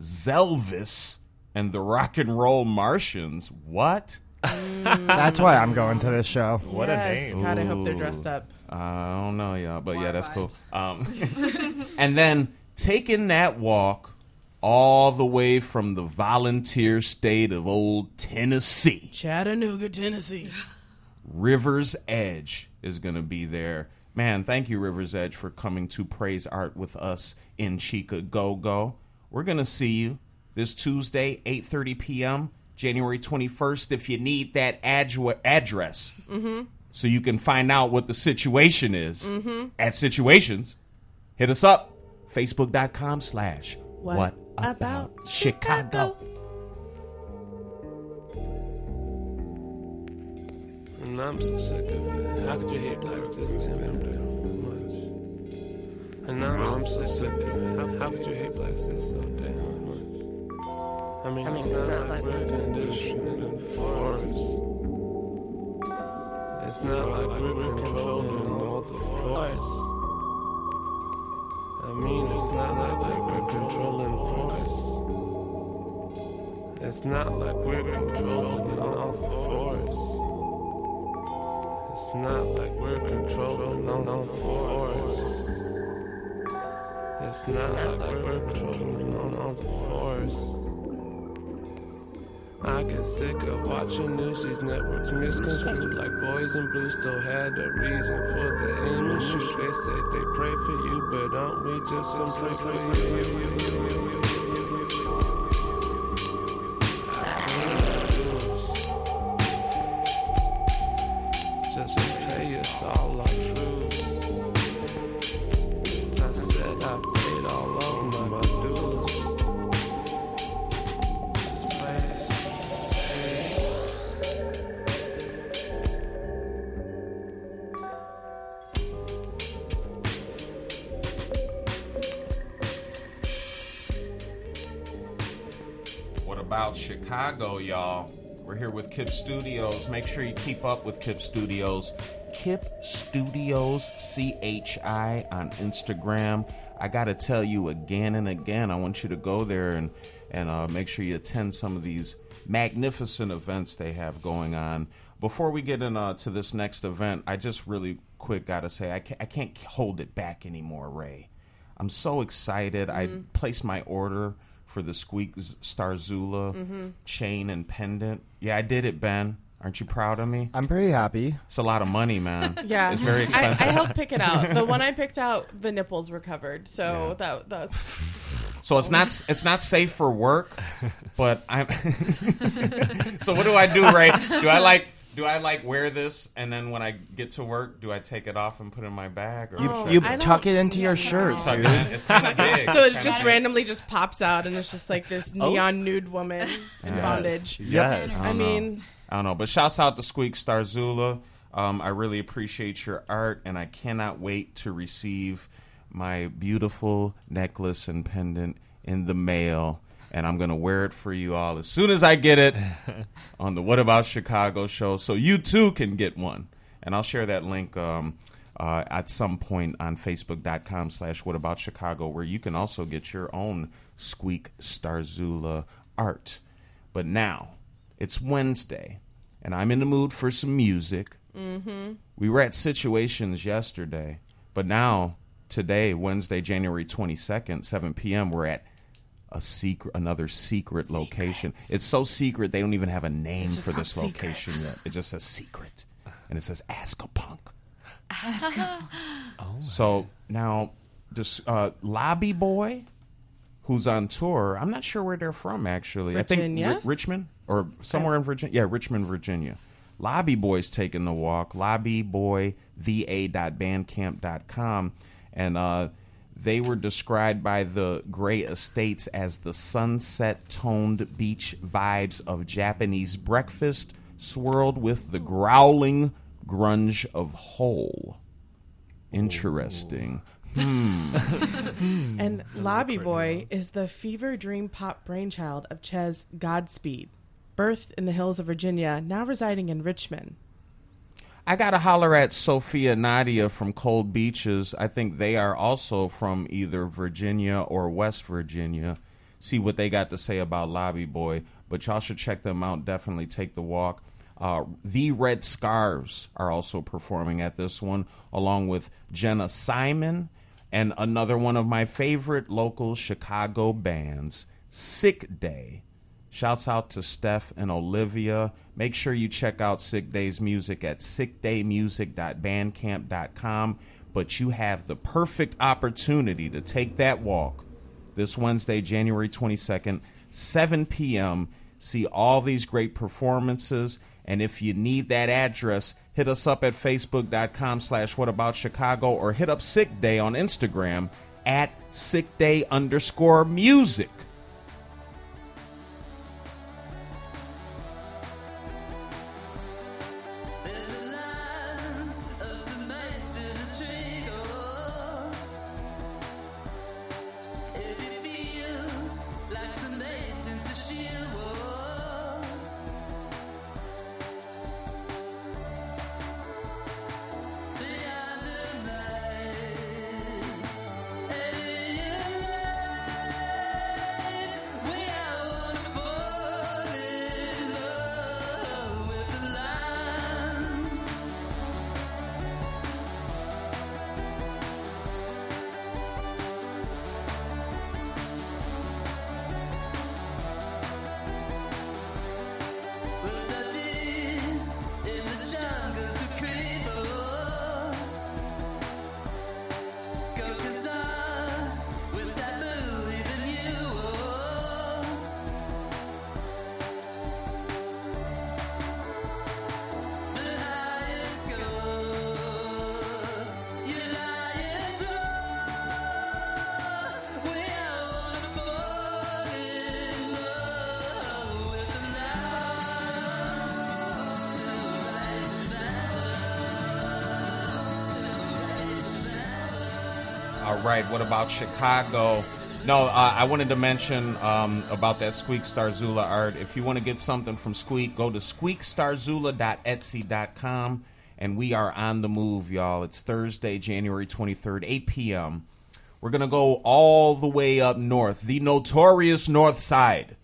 Zelvis and the Rock and Roll Martians. What? That's why I'm going to this show. What yes. a name. God, I hope they're dressed up. I don't know, y'all, but yeah, that's cool. Um, and then taking that walk all the way from the volunteer state of old Tennessee, Chattanooga, Tennessee. Rivers Edge is going to be there. Man, thank you, Rivers Edge, for coming to praise art with us in Chica Go Go. We're going to see you this Tuesday, 8.30 p.m., January 21st, if you need that adju- address mm-hmm. so you can find out what the situation is mm-hmm. at Situations. Hit us up, facebook.com slash what about Chicago. And I'm so sick of it. How could you hate blacks this damn much? And now I'm so sick of it. How, how could you hate blacks this so damn much? I mean, i it's, not, like we're conditioning force. It's not like we're controlling all the force. I mean, it's not like we're controlling force. It's not like we're controlling all the force. It's not like we're controlling all force. It's not like we're controlling all the force. Get sick of watching news these networks misconstrued like boys in blue still had a reason for the aim and shoot. They say they pray for you, but aren't we just some pray for you? Here with Kip Studios. Make sure you keep up with Kip Studios. Kip Studios CHI on Instagram. I got to tell you again and again, I want you to go there and, and uh, make sure you attend some of these magnificent events they have going on. Before we get into to this next event, I just really quick got to say I can't, I can't hold it back anymore, Ray. I'm so excited. I placed my order for the Squeak Z- Star Zula Mhm. chain and pendant. Yeah, I did it, Ben. Aren't you proud of me? I'm pretty happy. It's a lot of money, man. Yeah, it's very I, expensive. I helped pick it out. The one I picked out, the nipples were covered, so that that's. So it's not it's not safe for work, but I'm. so what do I do, Ray? Do I like Do I like wear this and then when I get to work, do I take it off and put it in my bag? Or You, should you tuck it into your shirt, Tuck it dude. in. It's kind of big. So it kinda just big. randomly just pops out, and it's just like this Oh. neon nude woman in Yes. bondage. Yes. I don't mean, I don't know. But shouts out to Squeak Starzula. Um, I really appreciate your art, and I cannot wait to receive my beautiful necklace and pendant in the mail. And I'm going to wear it for you all as soon as I get it on the What About Chicago show, so you too can get one. And I'll share that link um, uh, at some point on Facebook.com slash What About Chicago, where you can also get your own Squeak Starzula art. But now, it's Wednesday, and I'm in the mood for some music. mm-hmm. We were at Situations yesterday, but now, today, Wednesday, January 22nd, 7 p.m., we're at a secret, another secret location. It's so secret they don't even have a name for this called location yet. It just says secret, and it says Ask a Punk. So now, this uh, Lobby Boy, who's on tour, I'm not sure where they're from actually. I Virginia? think Ri- Richmond or somewhere in Virginia. Yeah, Richmond, Virginia. Lobby Boy's taking the walk. lobby boy va.bandcamp.com and uh, they were described by the Grey Estates as the sunset toned beach vibes of Japanese breakfast, swirled with the growling grunge of hole. Interesting. Hmm. and Lobby Boy is the fever dream pop brainchild of Ches Godspeed, birthed in the hills of Virginia, now residing in Richmond. I gotta holler at Sophia Nadia from Cold Beaches. I think they are also from either Virginia or West Virginia. See what they got to say about Lobby Boy. But y'all should check them out. Definitely take the walk. Uh, the Red Scarves are also performing at this one, along with Jenna Simon and another one of my favorite local Chicago bands, Sick Day. Shouts out to Steph and Olivia. Make sure you check out Sick Day's music at sickdaymusic.bandcamp.com. But you have the perfect opportunity to take that walk this Wednesday, January 22nd, 7 p.m. See all these great performances. And if you need that address, hit us up at facebook.com slash whataboutchicago or hit up Sick Day on Instagram at sickday underscore music. About Chicago? No, uh, I wanted to mention um, about that Squeak Starzula art. If you want to get something from Squeak, go to squeakstarzula.etsy.com. And we are on the move, y'all. It's Thursday, January 23rd, 8 p.m. We're going to go all the way up north, the notorious North Side.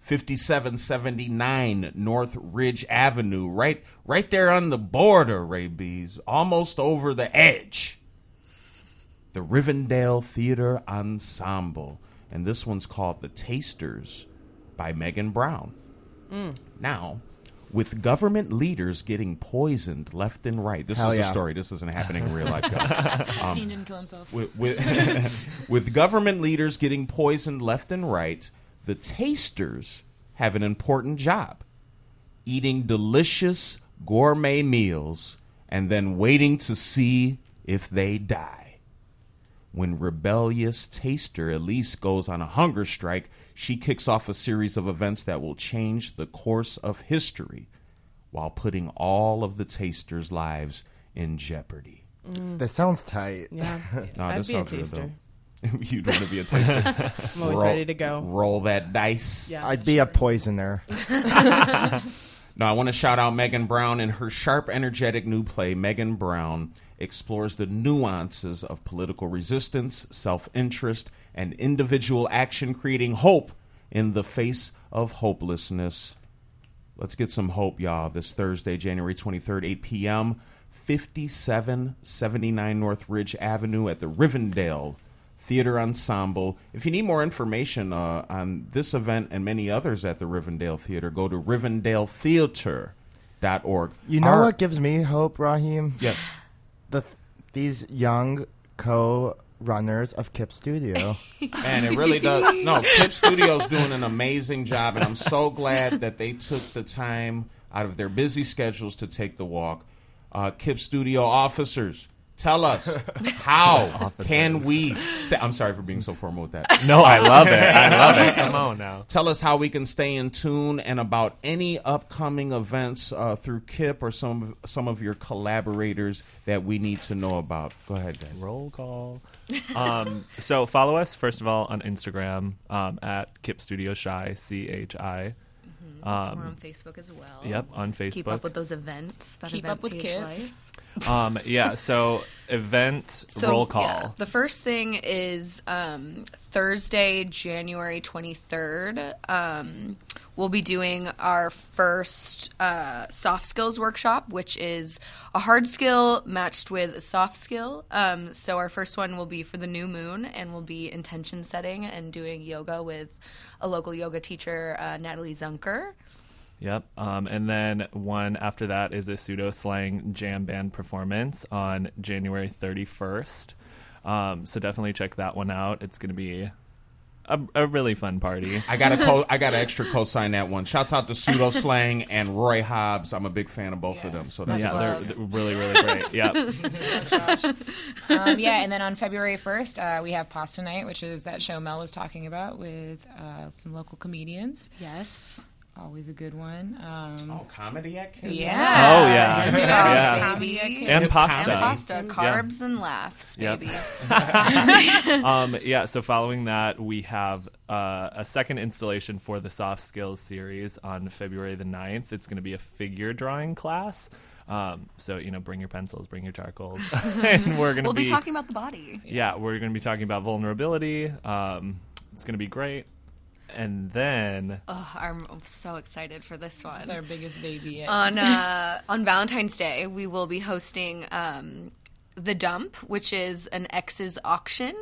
5779 North Ridge Avenue, right right there on the border, Ray Bees, almost over the edge the Rivendell Theatre Ensemble. And this one's called The Tasters by Meghan Brown. Mm. Now, with government leaders getting poisoned left and right, this Hell is the story. This isn't happening in real life. y'all. Christine didn't kill himself. With, with, with government leaders getting poisoned left and right, the tasters have an important job eating delicious gourmet meals, and then waiting to see if they die. When rebellious taster Elise goes on a hunger strike, she kicks off a series of events that will change the course of history while putting all of the tasters' lives in jeopardy. Mm. That sounds tight. Yeah. No, I'd this be a sounds good, taster. though. You'd want to be a taster. I'm always ready to go. Roll that dice. Yeah. I'd be a poisoner. No, I want to shout out Meghan Brown and her sharp, energetic new play. Meghan Brown explores the nuances of political resistance, self interest, and individual action, creating hope in the face of hopelessness. Let's get some hope, y'all, this Thursday, January 23rd, 8 p.m., 5779 North Ridge Avenue at the Rivendell Theatre Ensemble. If you need more information uh, on this event and many others at the Rivendell Theater, go to rivendelltheatre.org. You know Our- what gives me hope, Raheem? Yes. The these young co-runners of Kip Studio. and it really does. No, Kip Studio's doing an amazing job, and I'm so glad that they took the time out of their busy schedules to take the walk. Uh, Kip Studio officers, tell us how can we? Sta- I'm sorry for being so formal with that. No, I love it. I love it. Come on now. Tell us how we can stay in tune and about any upcoming events uh, through Kip or some of, some of your collaborators that we need to know about. Go ahead, guys. Roll call. Um, so follow us first of all on Instagram um, at Kip Studio Shy C H I. We're on Facebook as well. Yep, on Facebook. Keep up with those events. That Keep event up with page Kip. life. Um, yeah, so event So, roll call. yeah, the first thing is um, Thursday, January 23rd. Um, we'll be doing our first uh, soft skills workshop, which is a hard skill matched with a soft skill. Um, so, our first one will be for the new moon, and we'll be intention setting and doing yoga with a local yoga teacher, uh, Natalie Zunker. Yep. Um, and then one after that is a pseudo slang jam band performance on January 31st. Um, so definitely check that one out. It's going to be a, a really fun party. I got a co- I got an extra co-sign that one. Shouts out to Pseudo Slang and Roy Hobbs. I'm a big fan of both of them. So that's yeah, they're, they're really, really great. Yep. um, yeah, and then on February 1st, uh, we have Pasta Night, which is that show Mel was talking about with uh, some local comedians. Yes. Always a good one. Um, oh, comedy at Kip? Yeah. Oh, yeah. Hip Yeah. comedy at And pasta. And pasta, Yeah. carbs and laughs, Yep. baby. um, yeah, so following that, we have uh, a second installation for the Soft Skills series on February the 9th. It's going to be a figure drawing class. Um, so, you know, bring your pencils, bring your charcoals. and we're going to We'll be talking about the body. Yeah, we're going to be talking about vulnerability. Um, it's going to be great. And then, Oh, I'm so excited for this one. This is our biggest baby yet. on uh, on Valentine's Day, we will be hosting um, the Dump, which is an ex's auction.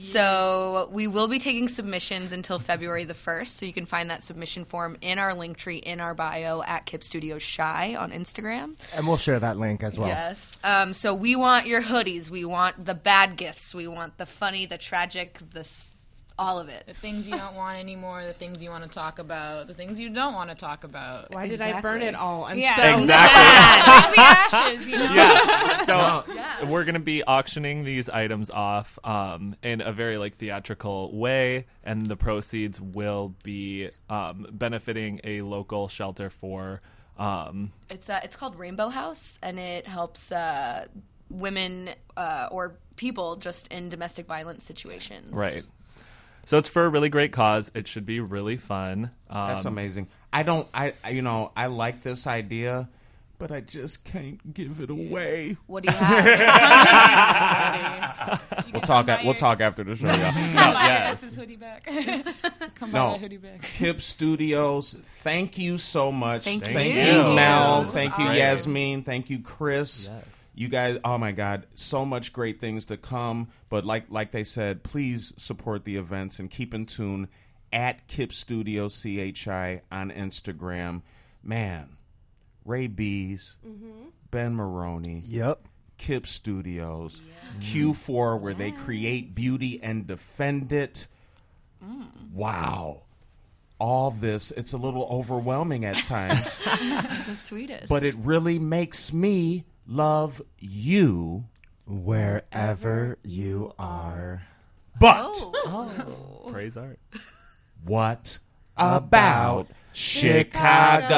So we will be taking submissions until February the first. So you can find that submission form in our link tree in our bio at Kip Studio Shy on Instagram. and we'll share that link as well. Yes. Um, so we want your hoodies. We want the bad gifts. We want the funny, the tragic, the s- all of it. The things you don't want anymore, the things you want to talk about, the things you don't want to talk about. Why did I burn it all? I'm yeah. so Exactly. Bring the ashes, you know? yeah, so Yeah. we're going to be auctioning these items off um, in a very like theatrical way, and the proceeds will be um, benefiting a local shelter for. Um, It's uh, it's called Rainbow House, and it helps uh, women uh, or people just in domestic violence situations. Right. So it's for a really great cause. It should be really fun. Um, That's amazing. I don't. I I- you know I like this idea, but I just can't give it away. What do you have? We'll talk. At, we'll talk after the show. y'all. Come No, buy yes. X's hoodie back. Come buy No, that hoodie back. Kip Studios. Thank you so much. Thank thank you. you, Mel. Thank you. Yasmine. Thank you, Chris. Yes. You guys. Oh my God, so much great things to come. But like like they said, please support the events and keep in tune at Kip Studio CHI on Instagram. Man, Ray Bees, mm-hmm. Ben Maroney. Yep. Kip Studios, Q4, where they create beauty and defend it. Mm. Wow. all this, it's a little overwhelming at times. the sweetest. but it really makes me love you Wherever you are. But Oh. Praise art. what about Chicago?